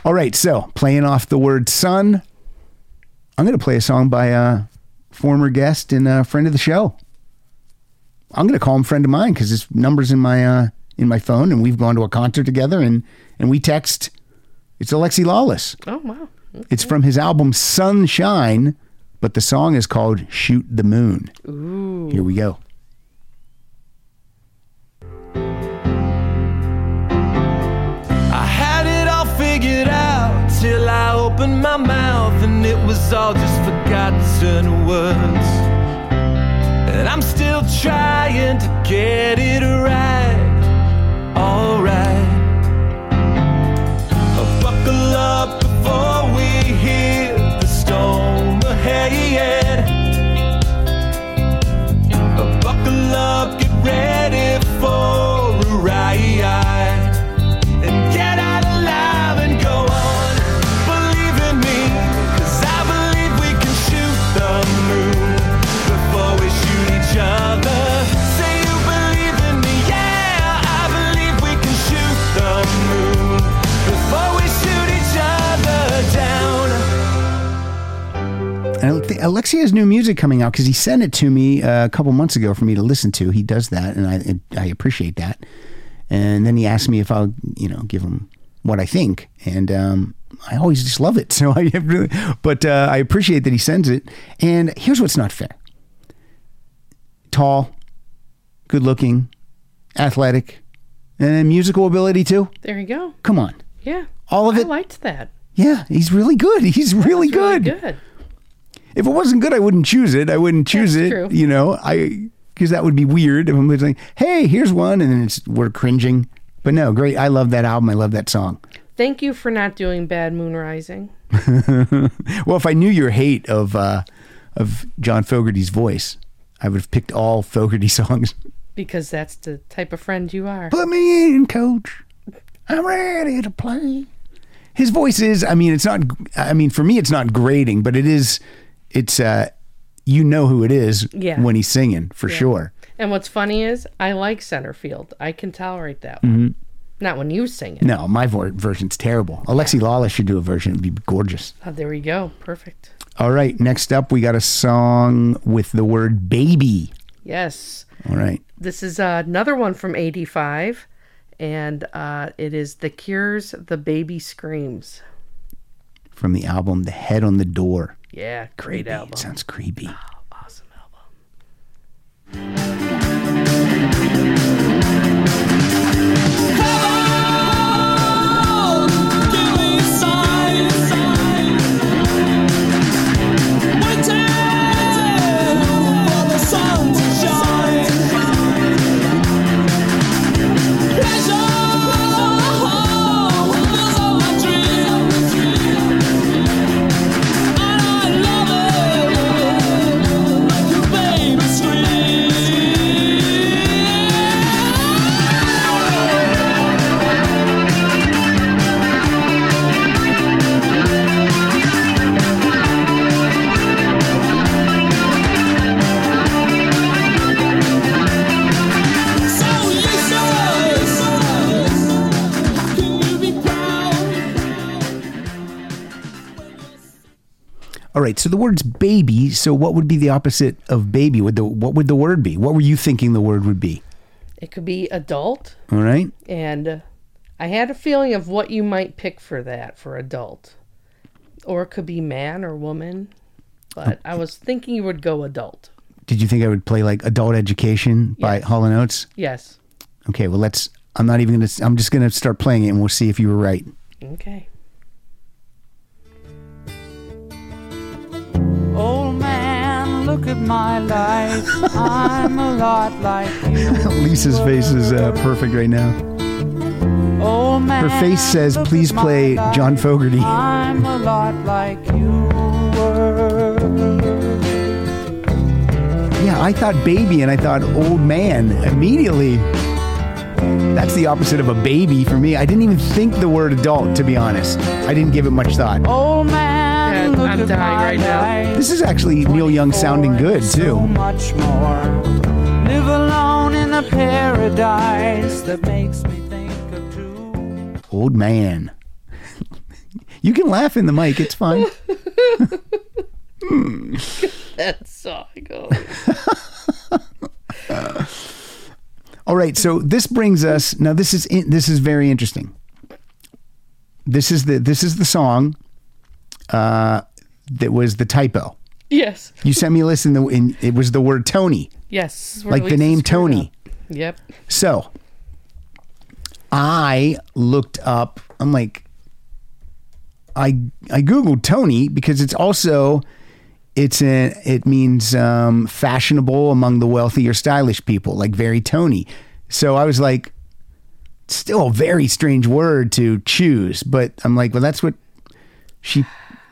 All right. So playing off the word son, I'm going to play a song by a former guest and a friend of the show. I'm going to call him friend of mine because his number's in my uh, in my phone, and we've gone to a concert together, and and we text. It's Alexi Lawless. Oh wow. It's from his album Sunshine, but the song is called Shoot the Moon. Ooh. Here we go. Figured out till I opened my mouth and it was all just forgotten words. And I'm still trying to get it right. Alright. Buckle up before we hear the storm ahead. Buckle up, get ready Think Alexi has new music coming out because he sent it to me uh, a couple months ago for me to listen to. He does that, and I I appreciate that. And then he asked me if I'll you know give him what I think, and um, I always just love it. [laughs] So I really, but uh, I appreciate that he sends it. And here's what's not fair: tall, good looking, athletic, and musical ability too. There you go. Come on, Yeah. all of it. I liked that. Yeah, he's really good. [laughs] He's really It's really good. If it wasn't good, I wouldn't choose it. I wouldn't choose That's it. true. You know, I because that would be weird if I'm like, "Hey, here's one," and then it's we're cringing. But no, great. I love that album. I love that song. Thank you for not doing Bad Moon Rising. [laughs] Well, if I knew your hate of uh, of John Fogerty's voice, I would have picked all Fogerty [laughs] songs. Because that's the type of friend you are. Put me in, coach. I'm ready to play. His voice is. I mean, it's not. I mean, for me, it's not grating, but it is. It's. uh You know who it is Yeah. when he's singing for sure. And what's funny is I like center field. I can tolerate that one. Mm-hmm. Not when you sing it. No, my vo- version's terrible. Alexi Lawless should do a version. It'd be gorgeous. Oh, there we go. Perfect. All right, next up, we got a song with the word baby. Yes. All right. This is uh, another one from 85. And uh, it is The Cure's The Baby Screams. From the album The Head on the Door. Yeah, great album. It sounds creepy. Oh, awesome album. All right, so the word's baby. So what would be the opposite of baby? Would the what would the word be? What were you thinking the word would be? It could be adult. All right. And I had a feeling of what you might pick for that for adult. Or it could be man or woman. But I was thinking you would go adult. Did you think I would play like Adult Education by Yes. Hall and Oates? Yes. Okay, well let's. I'm not even gonna. I'm just gonna start playing it, and we'll see if you were right. Okay. Old man, look at my life. I'm a lot like you. [laughs] Lisa's face is uh, perfect right now. Old man, Her face says, "Please play life. John Fogerty." I'm a lot like you were. Yeah, I thought baby, and I thought old man immediately. That's the opposite of a baby for me. I didn't even think the word adult, to be honest. I didn't give it much thought. Old man, Yeah, I'm dying right now. This is actually Neil Young sounding good So too. much more. Live alone in a paradise that makes me think of two. Old man. You can laugh in the mic. It's fine. [laughs] That song oh. goes. [laughs] All right, so this brings us now. This is in, this is very interesting. This is the this is the song uh, that was the typo. yes. You sent me a list, and the in, it was the word Tony, Yes. like the name Tony. up. Yep. So I looked up. I'm like, I I googled Tony because it's also it's a, it means um, fashionable among the wealthy or stylish people, like very Tony. So I was like, still a very strange word to choose, but I'm like, well, that's what she,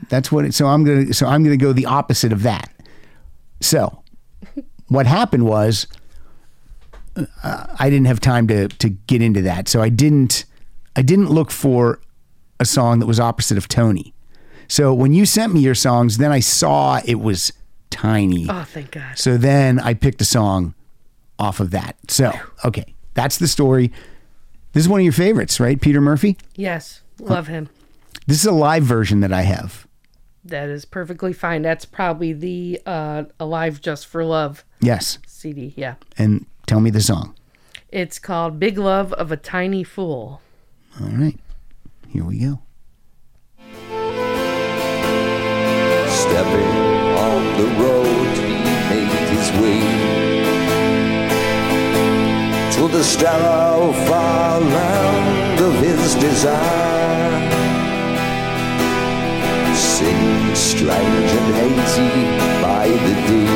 that's what. It, so I'm gonna, so I'm gonna go the opposite of that. So what happened was uh, I didn't have time to to get into that, so I didn't I didn't look for a song that was opposite of Tony. So when you sent me your songs, then I saw it was tiny. Oh, thank God. So then I picked a song off of that. So okay, that's the story. This is one of your favorites, right, Peter Murphy? Yes, love him. This is a live version that I have. That is perfectly fine. That's probably the uh, Alive Just for Love Yes, CD. Yeah. and tell me the song. It's called Big Love of a Tiny Fool. All right, here we go. Stepping on the road, he made his way to the sterile far land of his desire. Strange and hazy by the day.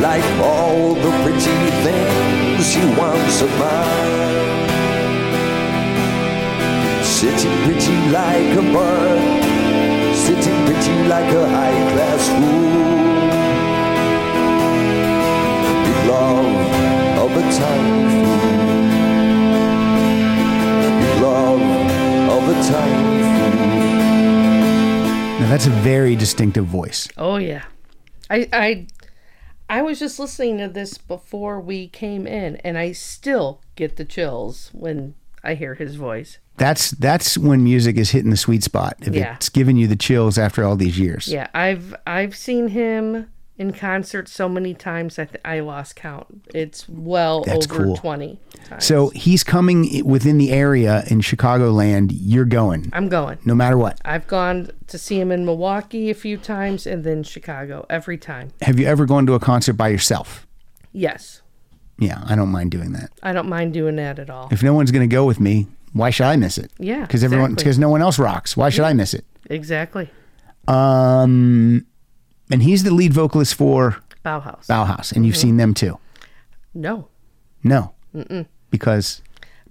Like all the pretty things he once admired. Sitting pretty like a bird sitting pretty like a high class fool. Big love of a tiny fool. Now that's a very distinctive voice. Oh yeah. I I I was just listening to this before we came in and I still get the chills when I hear his voice. That's that's when music is hitting the sweet spot. If Yeah. it's giving you the chills after all these years. Yeah, I've I've seen him in concert so many times I th- I lost count. It's well That's over cool. 20 times. So he's coming within the area in Chicagoland. You're going, I'm going. no matter what. I've gone to see him in Milwaukee a few times and then Chicago every time. Have you ever gone to a concert by yourself? Yes. Yeah, I don't mind doing that. I don't mind doing that at all. If no one's going to go with me, why should I miss it? Yeah, because everyone exactly. because no one else rocks. Why should I miss it? Exactly. Um, and he's the lead vocalist for Bauhaus. Bauhaus, and you've Mm-hmm. seen them too. no. No, because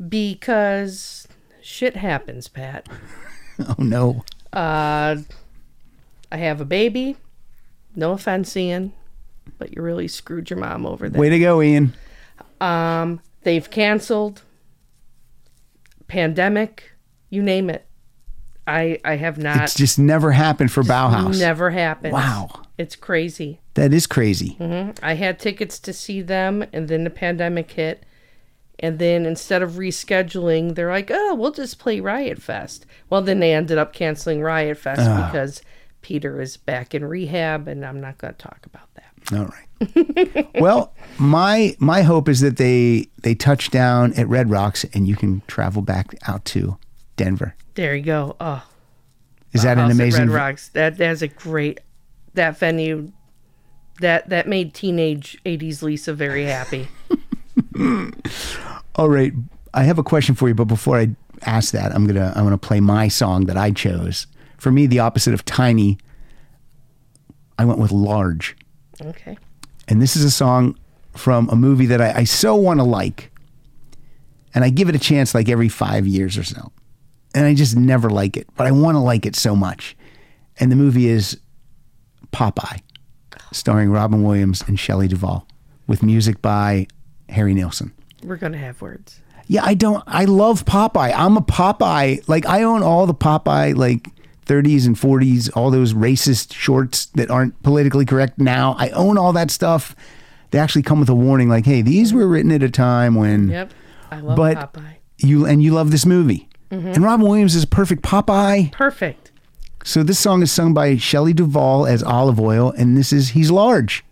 Because shit happens, Pat. [laughs] oh no, Uh, I have a baby. No offense, Ian, but you really screwed your mom over there. way to go, Ian. Um, they've canceled. Pandemic, you name it. I I have not. It's just never happened for Bauhaus. Never happened. Wow. It's crazy. That is crazy. Mm-hmm. I had tickets to see them, and then the pandemic hit. And then instead of rescheduling, they're like, oh, we'll just play Riot Fest. Well, then they ended up canceling Riot Fest ah. because Peter is back in rehab, and I'm not going to talk about that. All right. [laughs] well, my my hope is that they they touch down at Red Rocks and you can travel back out to Denver. There you go. Oh, Is that an amazing? Red Rocks. That that's a great that venue. That that made teenage '80s Lisa very happy. [laughs] All right. I have a question for you, but before I ask that, I'm gonna I'm gonna play my song that I chose. For me, the opposite of tiny. I went with large. Okay. And this is a song from a movie that I, I so want to like. And I give it a chance like every five years or so. And I just never like it, but I want to like it so much. And the movie is Popeye, starring Robin Williams and Shelley Duvall, with music by Harry Nilsson. We're gonna have words. Yeah, I don't. I love Popeye. I'm a Popeye. Like I own all the Popeye like 30s and 40s, all those racist shorts that aren't politically correct now. I own all that stuff. They actually come with a warning, like, "Hey, these were written at a time when." Yep. I love But Popeye. you and you love this movie, Mm-hmm. and Robin Williams is a perfect Popeye. Perfect. So this song is sung by Shelley Duvall as Olive Oyl, and this is he's large.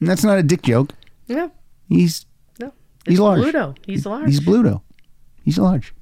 And that's not a dick joke. Yeah. He's No. he's large. Bluto. He's large. He's Bluto. He's large.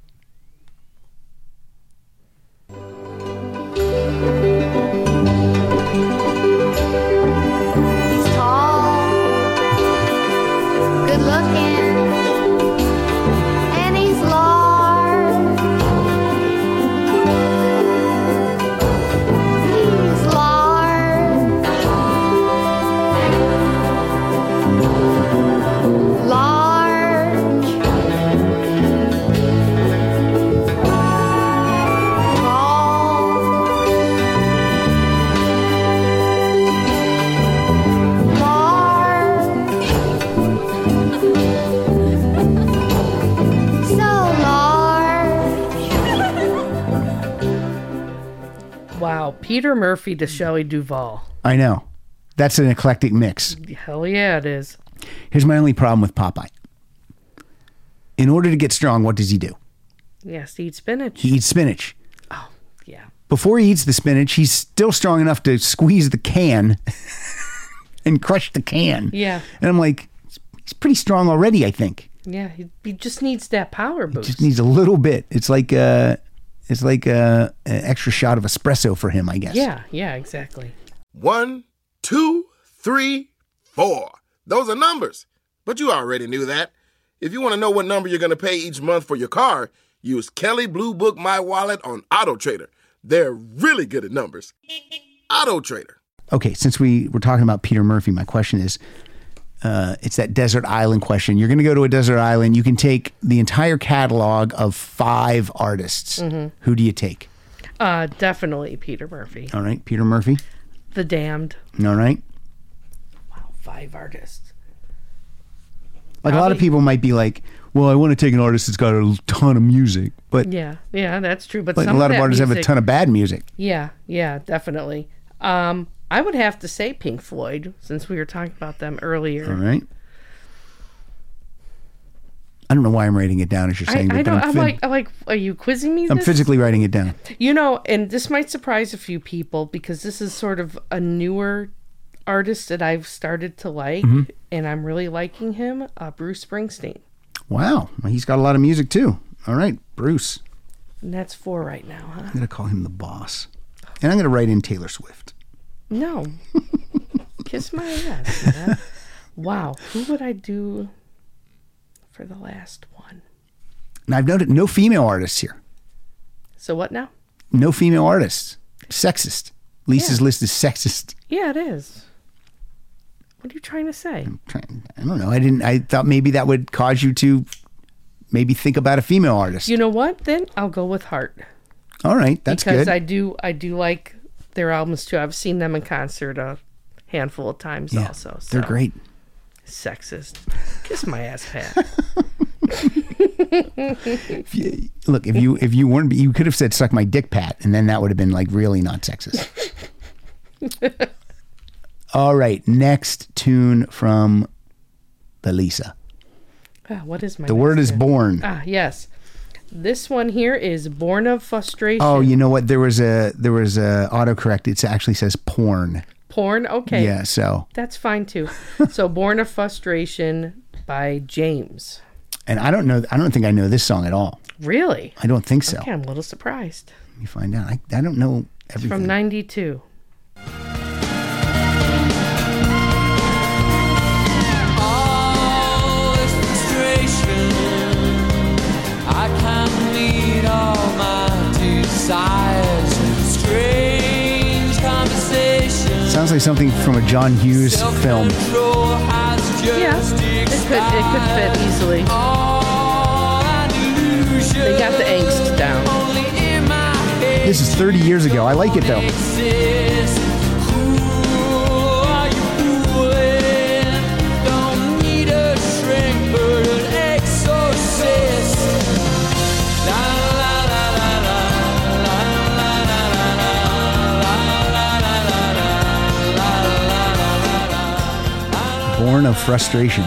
Peter Murphy to Shelley Duvall. I know. That's an eclectic mix. Hell yeah, it is. Here's my only problem with Popeye. In order to get strong, what does he do? He has to eat spinach. He eats spinach. Oh, yeah. Before he eats the spinach, he's still strong enough to squeeze the can [laughs] and crush the can. Yeah. And I'm like, he's pretty strong already, I think. Yeah, he, he just needs that power boost. Just needs a little bit. It's like uh it's like uh, an extra shot of espresso for him, I guess. yeah, yeah, exactly. One, two, three, four. Those are numbers. But you already knew that. If you want to know what number you're going to pay each month for your car, use Kelley Blue Book My Wallet on Auto Trader. They're really good at numbers. Auto Trader. Okay, since we were talking about Peter Murphy, my question is uh, it's that desert island question. You're going to go to a desert island. You can take the entire catalog of five artists. Mhm. Who do you take? Uh, definitely Peter Murphy. All right, Peter Murphy. The Damned. All right. Wow, Five artists. Like a lot of people might be like, well, I want to take an artist that's got a ton of music, but Yeah, yeah, that's true. But like a lot of artists have a ton of bad music. Yeah, yeah, definitely. Um, I would have to say Pink Floyd since we were talking about them earlier. All right. I don't know why I'm writing it down as you're saying, I but don't. I'm, I'm like, I'm like, are you quizzing me? I'm this? physically writing it down. You know, and this might surprise a few people because this is sort of a newer artist that I've started to like, Mhm. and I'm really liking him. Uh, Bruce Springsteen, Wow, well, he's got a lot of music too. All right, Bruce. and that's four right now, huh? I'm gonna call him the boss, and I'm gonna write in Taylor Swift. No, [laughs] kiss my ass. man. wow, who would I do for the last one? And I've noted no female artists here. So what now? No female artists. Sexist. Lisa's list is sexist. Yeah, it is. What are you trying to say? I'm trying, I don't know. I didn't. I thought maybe that would cause you to maybe think about a female artist. You know what? Then I'll go with Heart. All right, that's because good. I do I do like their albums too. I've seen them in concert a handful of times Yeah, also. they're great. Sexist. Kiss my ass, Pat. [laughs] [laughs] Look, if you if you weren't, you could have said "suck my dick, Pat," and then that would have been like really not sexist. [laughs] All right, next tune from the Lisa. Ah, what is my The word next is born. Ah, yes. This one here is Born of Frustration. Oh, you know what? There was a there was a autocorrect. It actually says porn. Porn? Okay. Yeah, so That's fine too. so [laughs] Born of Frustration by James. and I don't know. I don't think I know this song at all. Really? I don't think so. Okay, I'm a little surprised. Let me find out. I, I don't know It's everything. from 92. Desires. Strange conversation. Sounds like something from a John Hughes film. Control has Yeah, it could it could fit easily. They got the angst down. This is 30 years ago. I like it though. Born of frustration.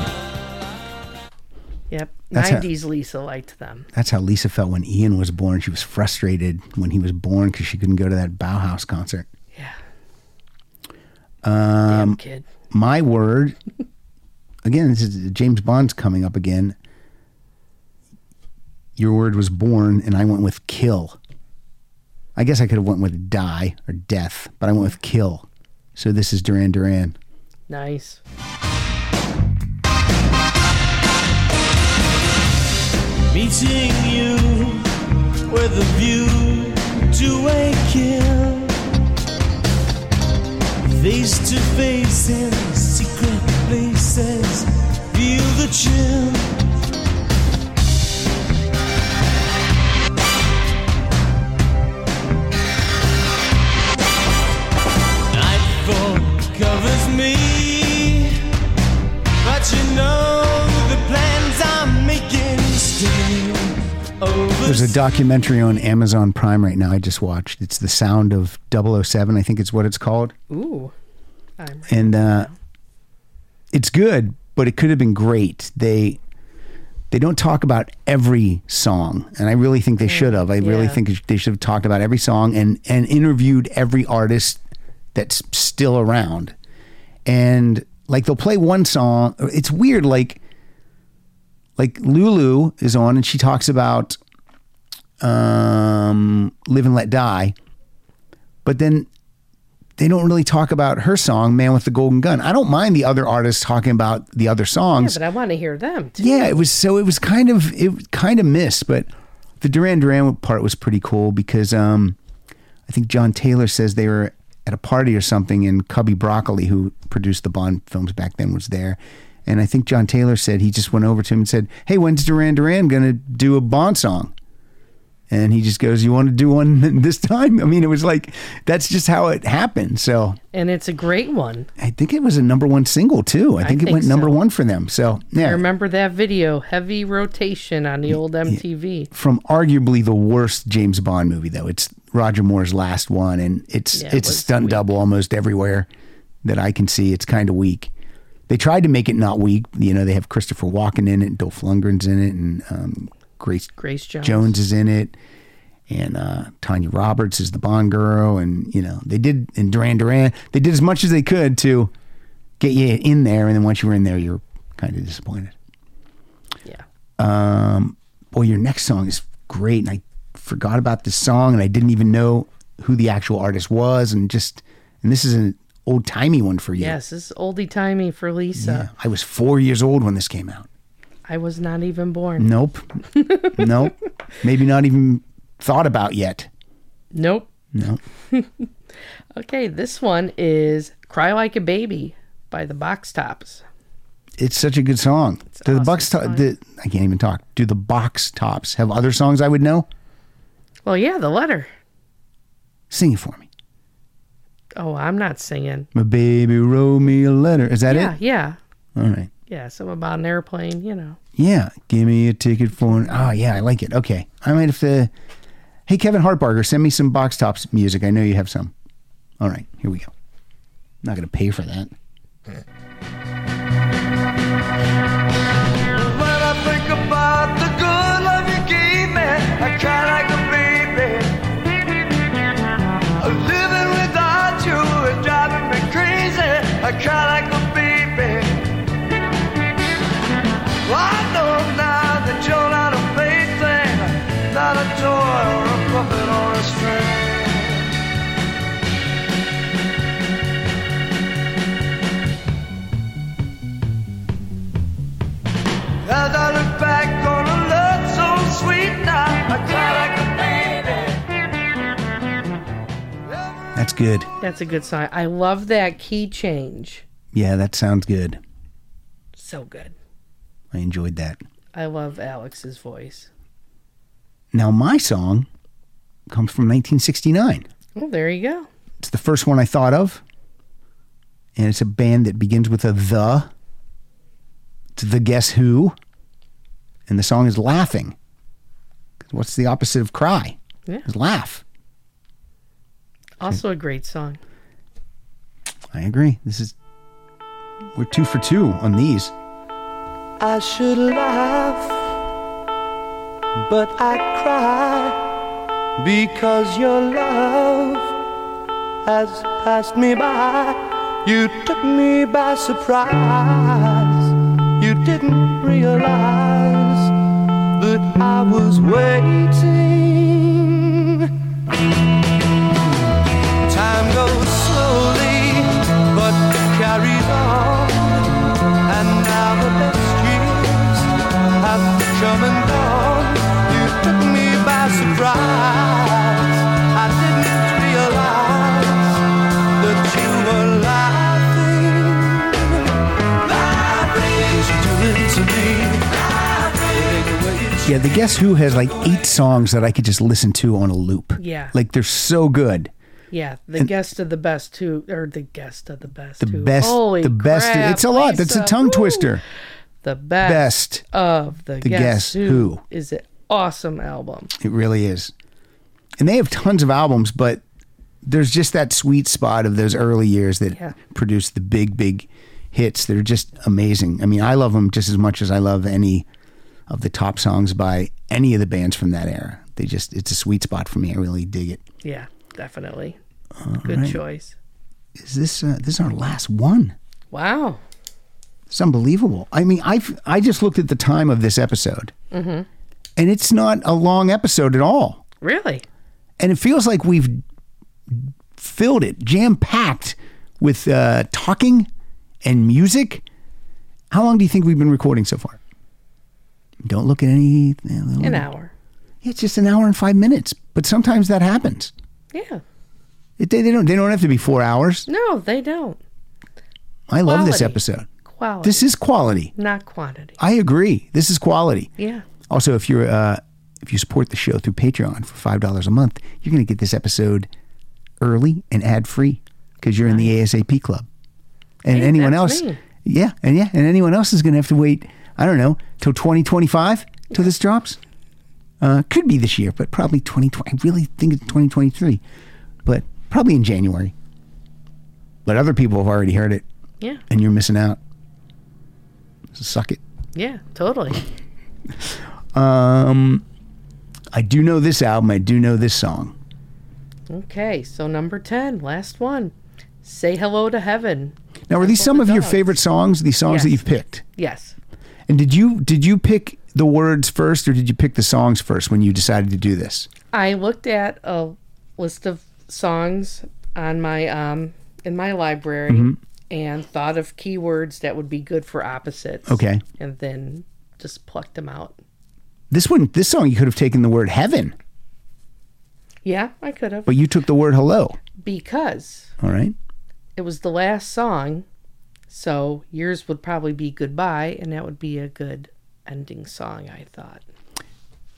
Yep. That's how- 90s Lisa liked them. That's how Lisa felt when Ian was born. She was frustrated when he was born because she couldn't go to that Bauhaus concert. Yeah. Um, kid. My word. Again, this is James Bond's coming up again. Your word was born, and I went with kill. I guess I could have went with die or death, but I went with kill. So this is Duran Duran. Nice. Meeting you with a view to a kill. Face to face in secret places, feel the chill. Nightfall covers me, but you know There's a documentary on Amazon Prime right now I just watched. It's The Sound of 007, I think it's what it's called. Ooh. I'm And uh, it's good, but it could have been great. They they don't talk about every song, and I really think they should have. I really yeah. think they should have talked about every song and and interviewed every artist that's still around. And like they'll play one song. It's weird, like like Lulu is on and she talks about um, Live and Let Die, but then they don't really talk about her song, Man with the Golden Gun. I don't mind the other artists talking about the other yeah, songs. but I want to hear them. Too. Yeah, it was so it was kind of it kind of missed, but the Duran Duran part was pretty cool because um, I think John Taylor says they were at a party or something, and Cubby Broccoli, who produced the Bond films back then, was there. And I think John Taylor said he just went over to him and said, "Hey, when's Duran Duran gonna do a Bond song?" And he just goes, "You want to do one [laughs] this time?" I mean, it was like that's just how it happened. So And it's a great one. I think it was a number one single too. I think it think went number one for them. So I yeah, remember that video, heavy rotation on the old MTV. from arguably the worst James Bond movie though. It's Roger Moore's last one and it's Yeah, it it's a stunt weak. double almost everywhere that I can see. It's kind of weak. They tried to make it not weak. You know, they have Christopher Walken in it, and Dolph Lundgren's in it, and um, Grace Grace Jones. Jones is in it, and uh, Tanya Roberts is the Bond girl, and you know they did and Duran Duran. They did as much as they could to get you in there, and then once you were in there, you're kind of disappointed. Yeah. Um, boy, your next song is great, and I forgot about this song, and I didn't even know who the actual artist was, and just and this is an old timey one for you. Yes, this is oldie timey for Lisa. Yeah. I was four years old when this came out. I was not even born. Nope. nope. [laughs] Maybe not even thought about yet. Nope. No. [laughs] Okay, this one is Cry Like a Baby by the Box Tops. It's such a good song. Do the awesome Box Top? song. The, I can't even talk. Do the Box Tops have other songs I would know? Well, yeah, the letter. Sing it for me. Oh, I'm not singing. My baby wrote me a letter. Is that yeah, it? yeah. All right. Yeah, something about an airplane, you know. Yeah. Give me a ticket for an. Oh, yeah. I like it. Okay. I might have to. Hey, Kevin Hartbarger, send me some Box Tops music. I know you have some. All right. Here we go. not going to pay for that. When I think about the good love you gave me, I cry like a That's good. That's a good song. I love that key change. Yeah, that sounds good. So good. I enjoyed that. I love Alex's voice. Now, my song comes from 1969. Well, there you go. It's the first one I thought of. And it's a band that begins with a the. It's the Guess Who. And the song is Laughing. What's the opposite of cry? Yeah. It's laugh. Also a great song. I agree. This is. We're two for two on these. I should laugh, but I cry because your love has passed me by. You took me by surprise. You didn't realize that I was waiting. Time goes slowly, but it carries on. And now the best years have come and gone. You took me by surprise. I didn't realize that you were laughing. Laughing, doing to me. Yeah, the Guess Who has like eight songs that I could just listen to on a loop. Yeah. Like they're so good. Yeah, the guest of the best too, or the guest of the best The too. best, Holy the best. crap, it's a lot. That's a tongue Woo. twister. The best, Best of the, the guess, Guess who, Who. is an awesome album. It really is. And they have tons of albums, but there's just that sweet spot of those early years that Yeah. produce the big, big hits that are just amazing. I mean, I love them just as much as I love any of the top songs by any of the bands from that era. They just, it's a sweet spot for me. I really dig it. Yeah, definitely. Good right. choice. Is this, uh, this is our last one? Wow. It's unbelievable. I mean, I I just looked at the time of this episode, Mm-hmm. and it's not a long episode at all. Really? and it feels like we've filled it jam packed with uh, talking and music. How long do you think we've been recording so far? Don't look at any. An hour. It's just an hour and five minutes, but sometimes that happens. Yeah. It, they, they don't. They don't have to be four hours. No, they don't. I love this episode. Quality. This is quality. not quantity. I agree. This is quality. Yeah. Also, if you're uh, if you support the show through Patreon for five dollars a month, you're going to get this episode early and ad free because you're in the ASAP club. And Hey, anyone else, me. yeah, and yeah, and anyone else is going to have to wait. I don't know till 2025 till this drops. Uh, could be this year, but probably 2020. I really think it's 2023, but probably in January. But other people have already heard it, Yeah. and you're missing out. So suck it. Yeah, totally. Um, I do know this album. I do know this song. Okay, so number 10, last one. Say Hello to Heaven. Now, are these some of of your favorite songs? These songs that you've picked? Yes. And did you did you pick the words first, or did you pick the songs first when you decided to do this? I looked at a list of songs on my um in my library Mm-hmm. and thought of keywords that would be good for opposites. Okay. And then just plucked them out. This one, this song, you could have taken the word heaven, Yeah, I could have. but you took the word hello. Because All right. it was the last song, so yours would probably be goodbye, and that would be a good ending song, I thought.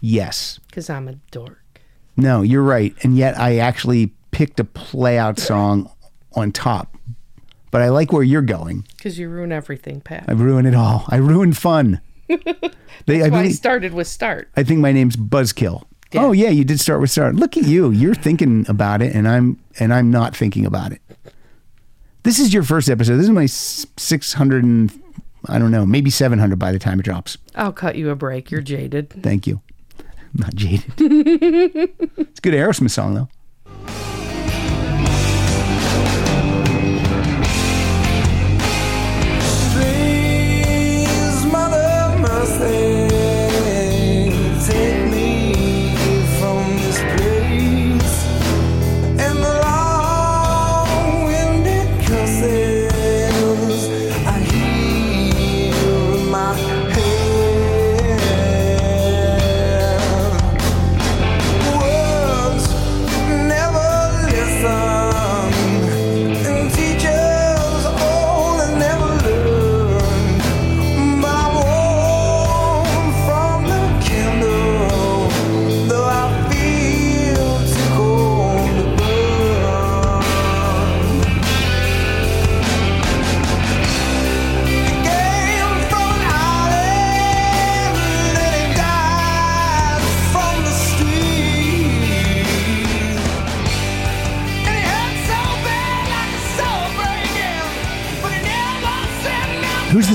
Yes. Because I'm a dork. No, you're right. And yet, I actually picked a play out [laughs] song on top. But I like where you're going. Because you ruin everything, Pat. I ruined it all. I ruined fun. [laughs] They, That's I, why I started with start. I think my name's Buzzkill. Oh yeah, you did start with start. Look at you. You're thinking about it, and I'm and I'm not thinking about it. This is your first episode. This is my six hundred and I don't know, maybe seven hundred by the time it drops. I'll cut you a break. You're jaded. Thank you. I'm not jaded. [laughs] it's a good Aerosmith song though.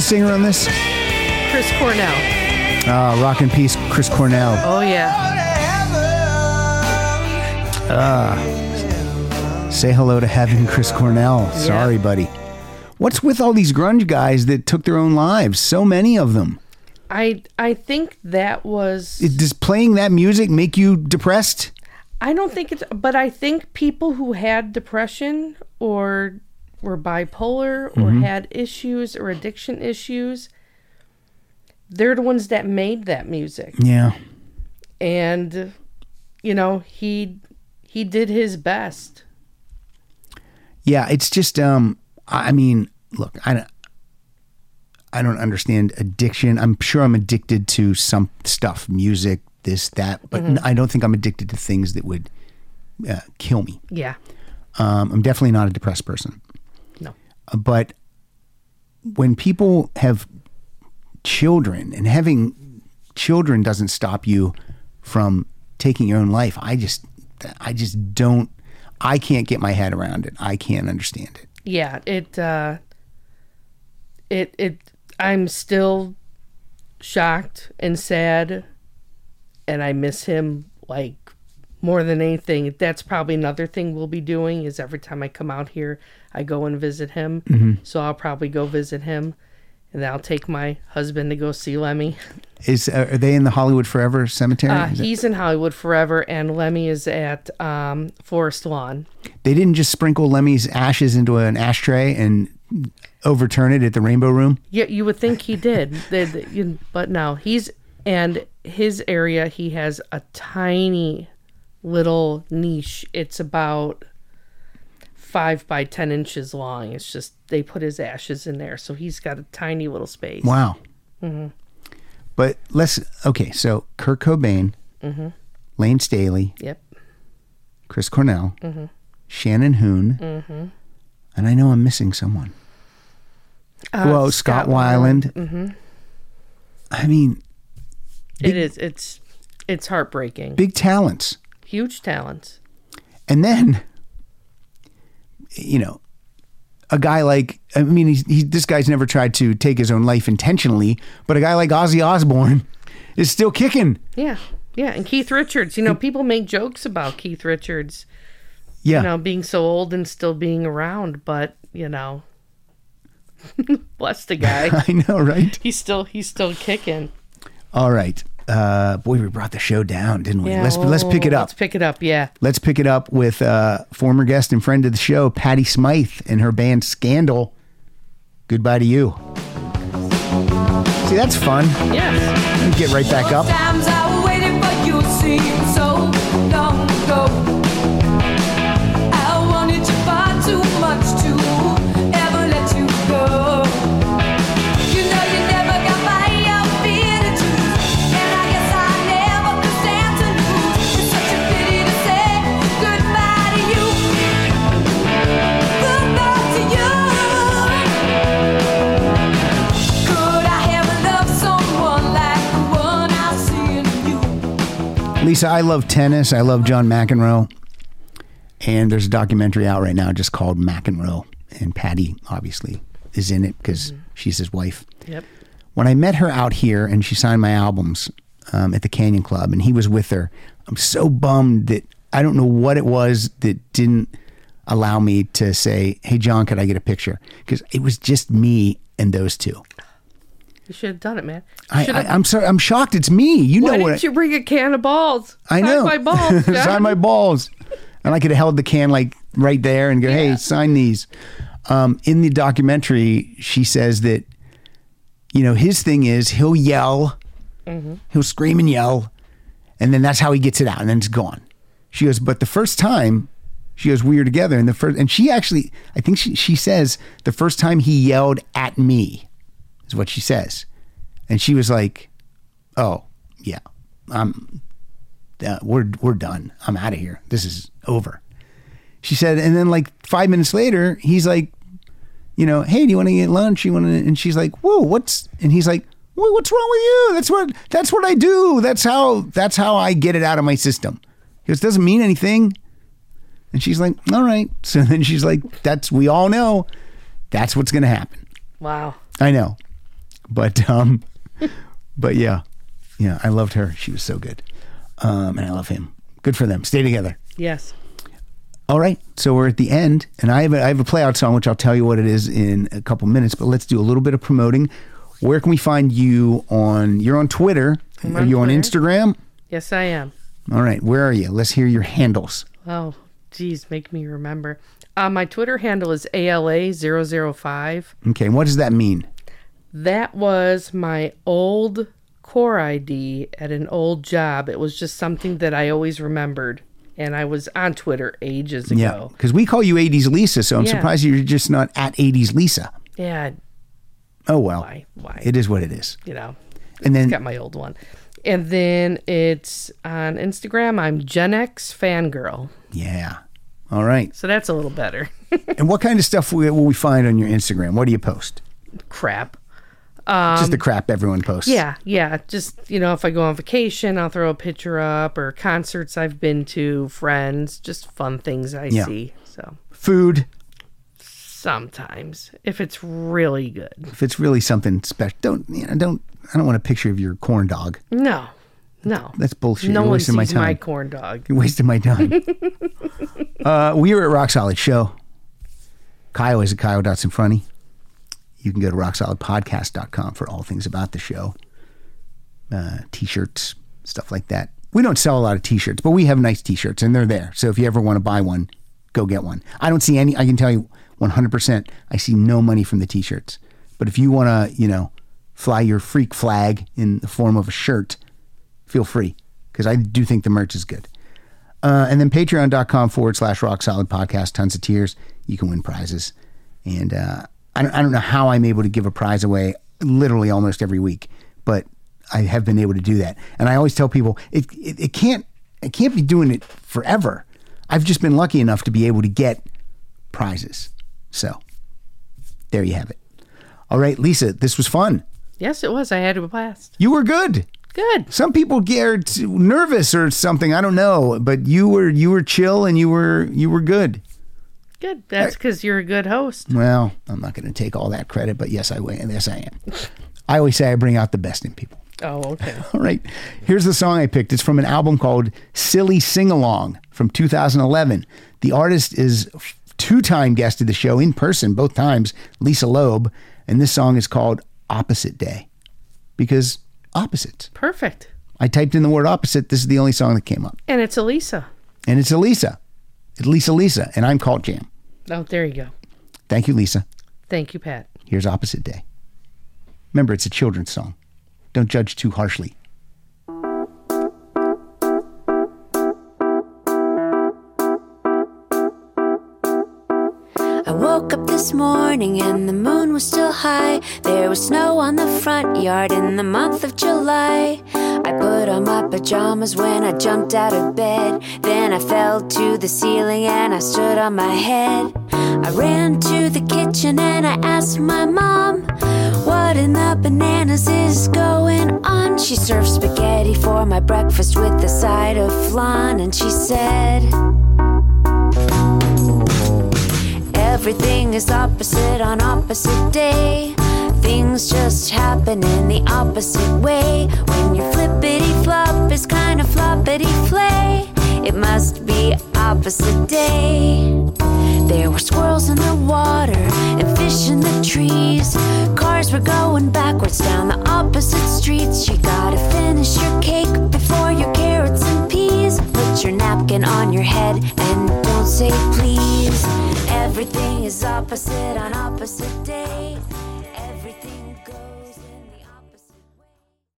Singer on this? Chris Cornell. Uh, Rock and Peace, Chris Cornell. Oh, yeah. Say hello to heaven, Chris Cornell. Sorry, buddy. What's with all these grunge guys that took their own lives? So many of them. I I think that was It- Does playing that music make you depressed? I don't think it's but I think people who had depression or were bipolar or Mhm. had issues or addiction issues they're the ones that made that music. Yeah. And you know, he he did his best. Yeah, it's just um I mean, look, I don't I don't understand addiction. I'm sure I'm addicted to some stuff, music, this, that, but Mhm. I don't think I'm addicted to things that would uh, kill me. Yeah. Um, I'm definitely not a depressed person. But when people have children and having children doesn't stop you from taking your own life. I just, I just don't. I can't get my head around it. I can't understand it. yeah it uh it it i'm still shocked and sad and i miss him like more than anything that's probably another thing we'll be doing is every time i come out here i go and visit him Mhm. so i'll probably go visit him and i'll take my husband to go see lemmy Is uh, are they in the Hollywood Forever Cemetery? uh, Is it- he's in hollywood forever and lemmy is at um, forest lawn they didn't just sprinkle Lemmy's ashes into an ashtray and overturn it at the Rainbow Room. Yeah, you would think he did, [laughs] They- they- you- but no, he's and his area. He has a tiny little niche. It's about five by ten inches long. It's just they put his ashes in there, so he's got a tiny little space. Wow. hmm But let's okay. So Kurt Cobain, Mhm. Layne Staley, Yep. Chris Cornell, Mhm. Shannon Hoon, Mhm. and I know I'm missing someone. Uh, Whoa, Scott, Weiland. hmm I mean, It is. It's it's heartbreaking. big talents. Huge talents. And then, you know, a guy like I mean, he's, he, this guy's never tried to take his own life intentionally, but a guy like Ozzy Osbourne [laughs] is still kicking. Yeah. Yeah, and Keith Richards. You know, people make jokes about Keith Richards. Yeah. You know, being so old and still being around, but you know, [laughs] bless the guy. [laughs] I know, right? He's still he's still kicking. All right, uh, boy, we brought the show down, didn't we? Yeah, let's let's pick it oh, up. Let's pick it up. Yeah. Let's pick it up with uh, former guest and friend of the show, Patty Smyth, and her band Scandal. Goodbye to you. See, that's fun. Yes. Get right back up. Lisa, I love tennis. I love John McEnroe. And there's a documentary out right now just called McEnroe. And Patty, obviously, is in it because she's his wife. Yep. When I met her out here and she signed my albums um, at the Canyon Club and he was with her, I'm so bummed that I don't know what it was that didn't allow me to say, Hey, John, could I get a picture? Because it was just me and those two. You should have done it, man. I, I, I'm sorry. I'm shocked. It's me. You Why know what? didn't you bring a can of balls? I know. Sign my balls. [laughs] Sign my balls. And I could have held the can like right there and go, hey, sign these. Um, in the documentary, she says that, you know, his thing is he'll yell, Mhm. he'll scream and yell, and then that's how he gets it out, and then it's gone. She goes, but the first time, she goes, we were together, and the first, and she actually, I think she, she says the first time he yelled at me, is what she says, and she was like, oh yeah, I'm uh, we're we're done. I'm out of here. This is over. She said, and then like five minutes later, he's like, you know, hey, do you want to get lunch? You want to? And she's like, whoa, what's? And he's like, whoa, what's wrong with you? That's what that's what I do. That's how that's how I get it out of my system. He goes, doesn't mean anything. And she's like, all right. [laughs] So then she's like, that's we all know, that's what's gonna happen. Wow. I know, but um, but yeah, yeah, I loved her. She was so good, um, and I love him. Good for them. Stay together. Yes. All right, so we're at the end, and I have a, I have a play out song which I'll tell you what it is in a couple minutes. But let's do a little bit of promoting. Where can we find you on? You're on Twitter. I'm are on you on Instagram? Yes, I am. All right, where are you? Let's hear your handles. Oh, geez, make me remember. Uh, my Twitter handle is ALA005. Okay, and what does that mean? That was my old core ID at an old job. It was just something that I always remembered. And I was on Twitter ages ago. Yeah, because we call you 80s Lisa, so I'm Yeah. surprised you're just not at 80s Lisa. Yeah, Oh well, Why? Why? it is what it is. you know. And then got my old one. And then it's on Instagram. I'm Gen X Fangirl. yeah, all right. So that's a little better. [laughs] And what kind of stuff will we find on your Instagram? What do you post? Crap. Just the crap everyone posts. Yeah, yeah. Just, you know, if I go on vacation, I'll throw a picture up or concerts I've been to, friends, just fun things I Yeah. see. So Food. sometimes, if it's really good. If it's really something special, don't you know? Don't I don't want a picture of your corn dog. No, no. That's bullshit. No You're one sees my my, corn dog. You're wasting my time. [laughs] uh, we are at Rock Solid Show. Kyle is at Kyle.Sinfroni. You can go to rocksolidpodcast.com for all things about the show. Uh, t-shirts, stuff like that. We don't sell a lot of t-shirts, but we have nice t-shirts and they're there. So if you ever want to buy one, go get one. I don't see any, I can tell you 100%, I see no money from the t-shirts. But if you want to, you know, fly your freak flag in the form of a shirt, feel free because I do think the merch is good. Uh, and then patreon.com forward slash rock solid podcast, tons of tiers. You can win prizes. And uh, I, don't, I don't know how I'm able to give a prize away literally almost every week, but I have been able to do that. And I always tell people it, it, it can't it can't be doing it forever. I've just been lucky enough to be able to get prizes. So there you have it. All right, Lisa, this was fun. Yes, it was. I had a blast. You were good. Good. Some people get nervous or something. I don't know, but you were you were chill and you were you were good. Good. That's because you're a good host. Well, I'm not going to take all that credit, but yes, I will. Yes, I am. I always say I bring out the best in people. Oh, okay. [laughs] All right. Here's the song I picked. It's from an album called Silly Sing Along from 2011. The artist is two time guest of the show in person, both times, Lisa Loeb. And this song is called Opposite Day because opposites. Perfect. I typed in the word opposite. This is the only song that came up. And it's Elisa. And it's Elisa. It's Lisa Lisa. And I'm called Jam. Oh, there you go. Thank you, Lisa. Thank you, Pat. Here's Opposite Day. Remember, it's a children's song. Don't judge too harshly. Woke up this morning and the moon was still high. There was snow on the front yard in the month of July. I put on my pajamas when I jumped out of bed. Then I fell to the ceiling and I stood on my head. I ran to the kitchen and I asked my mom, What in the bananas is going on? She served spaghetti for my breakfast with a side of flan, and she said, Everything is opposite on opposite day. Things just happen in the opposite way. When your flippity flop is kind of floppity flay, it must be opposite day. There were squirrels in the water and fish in the trees. Cars were going backwards down the opposite streets. You gotta finish your cake before your your napkin on your head and don't say please. Everything is opposite on opposite day.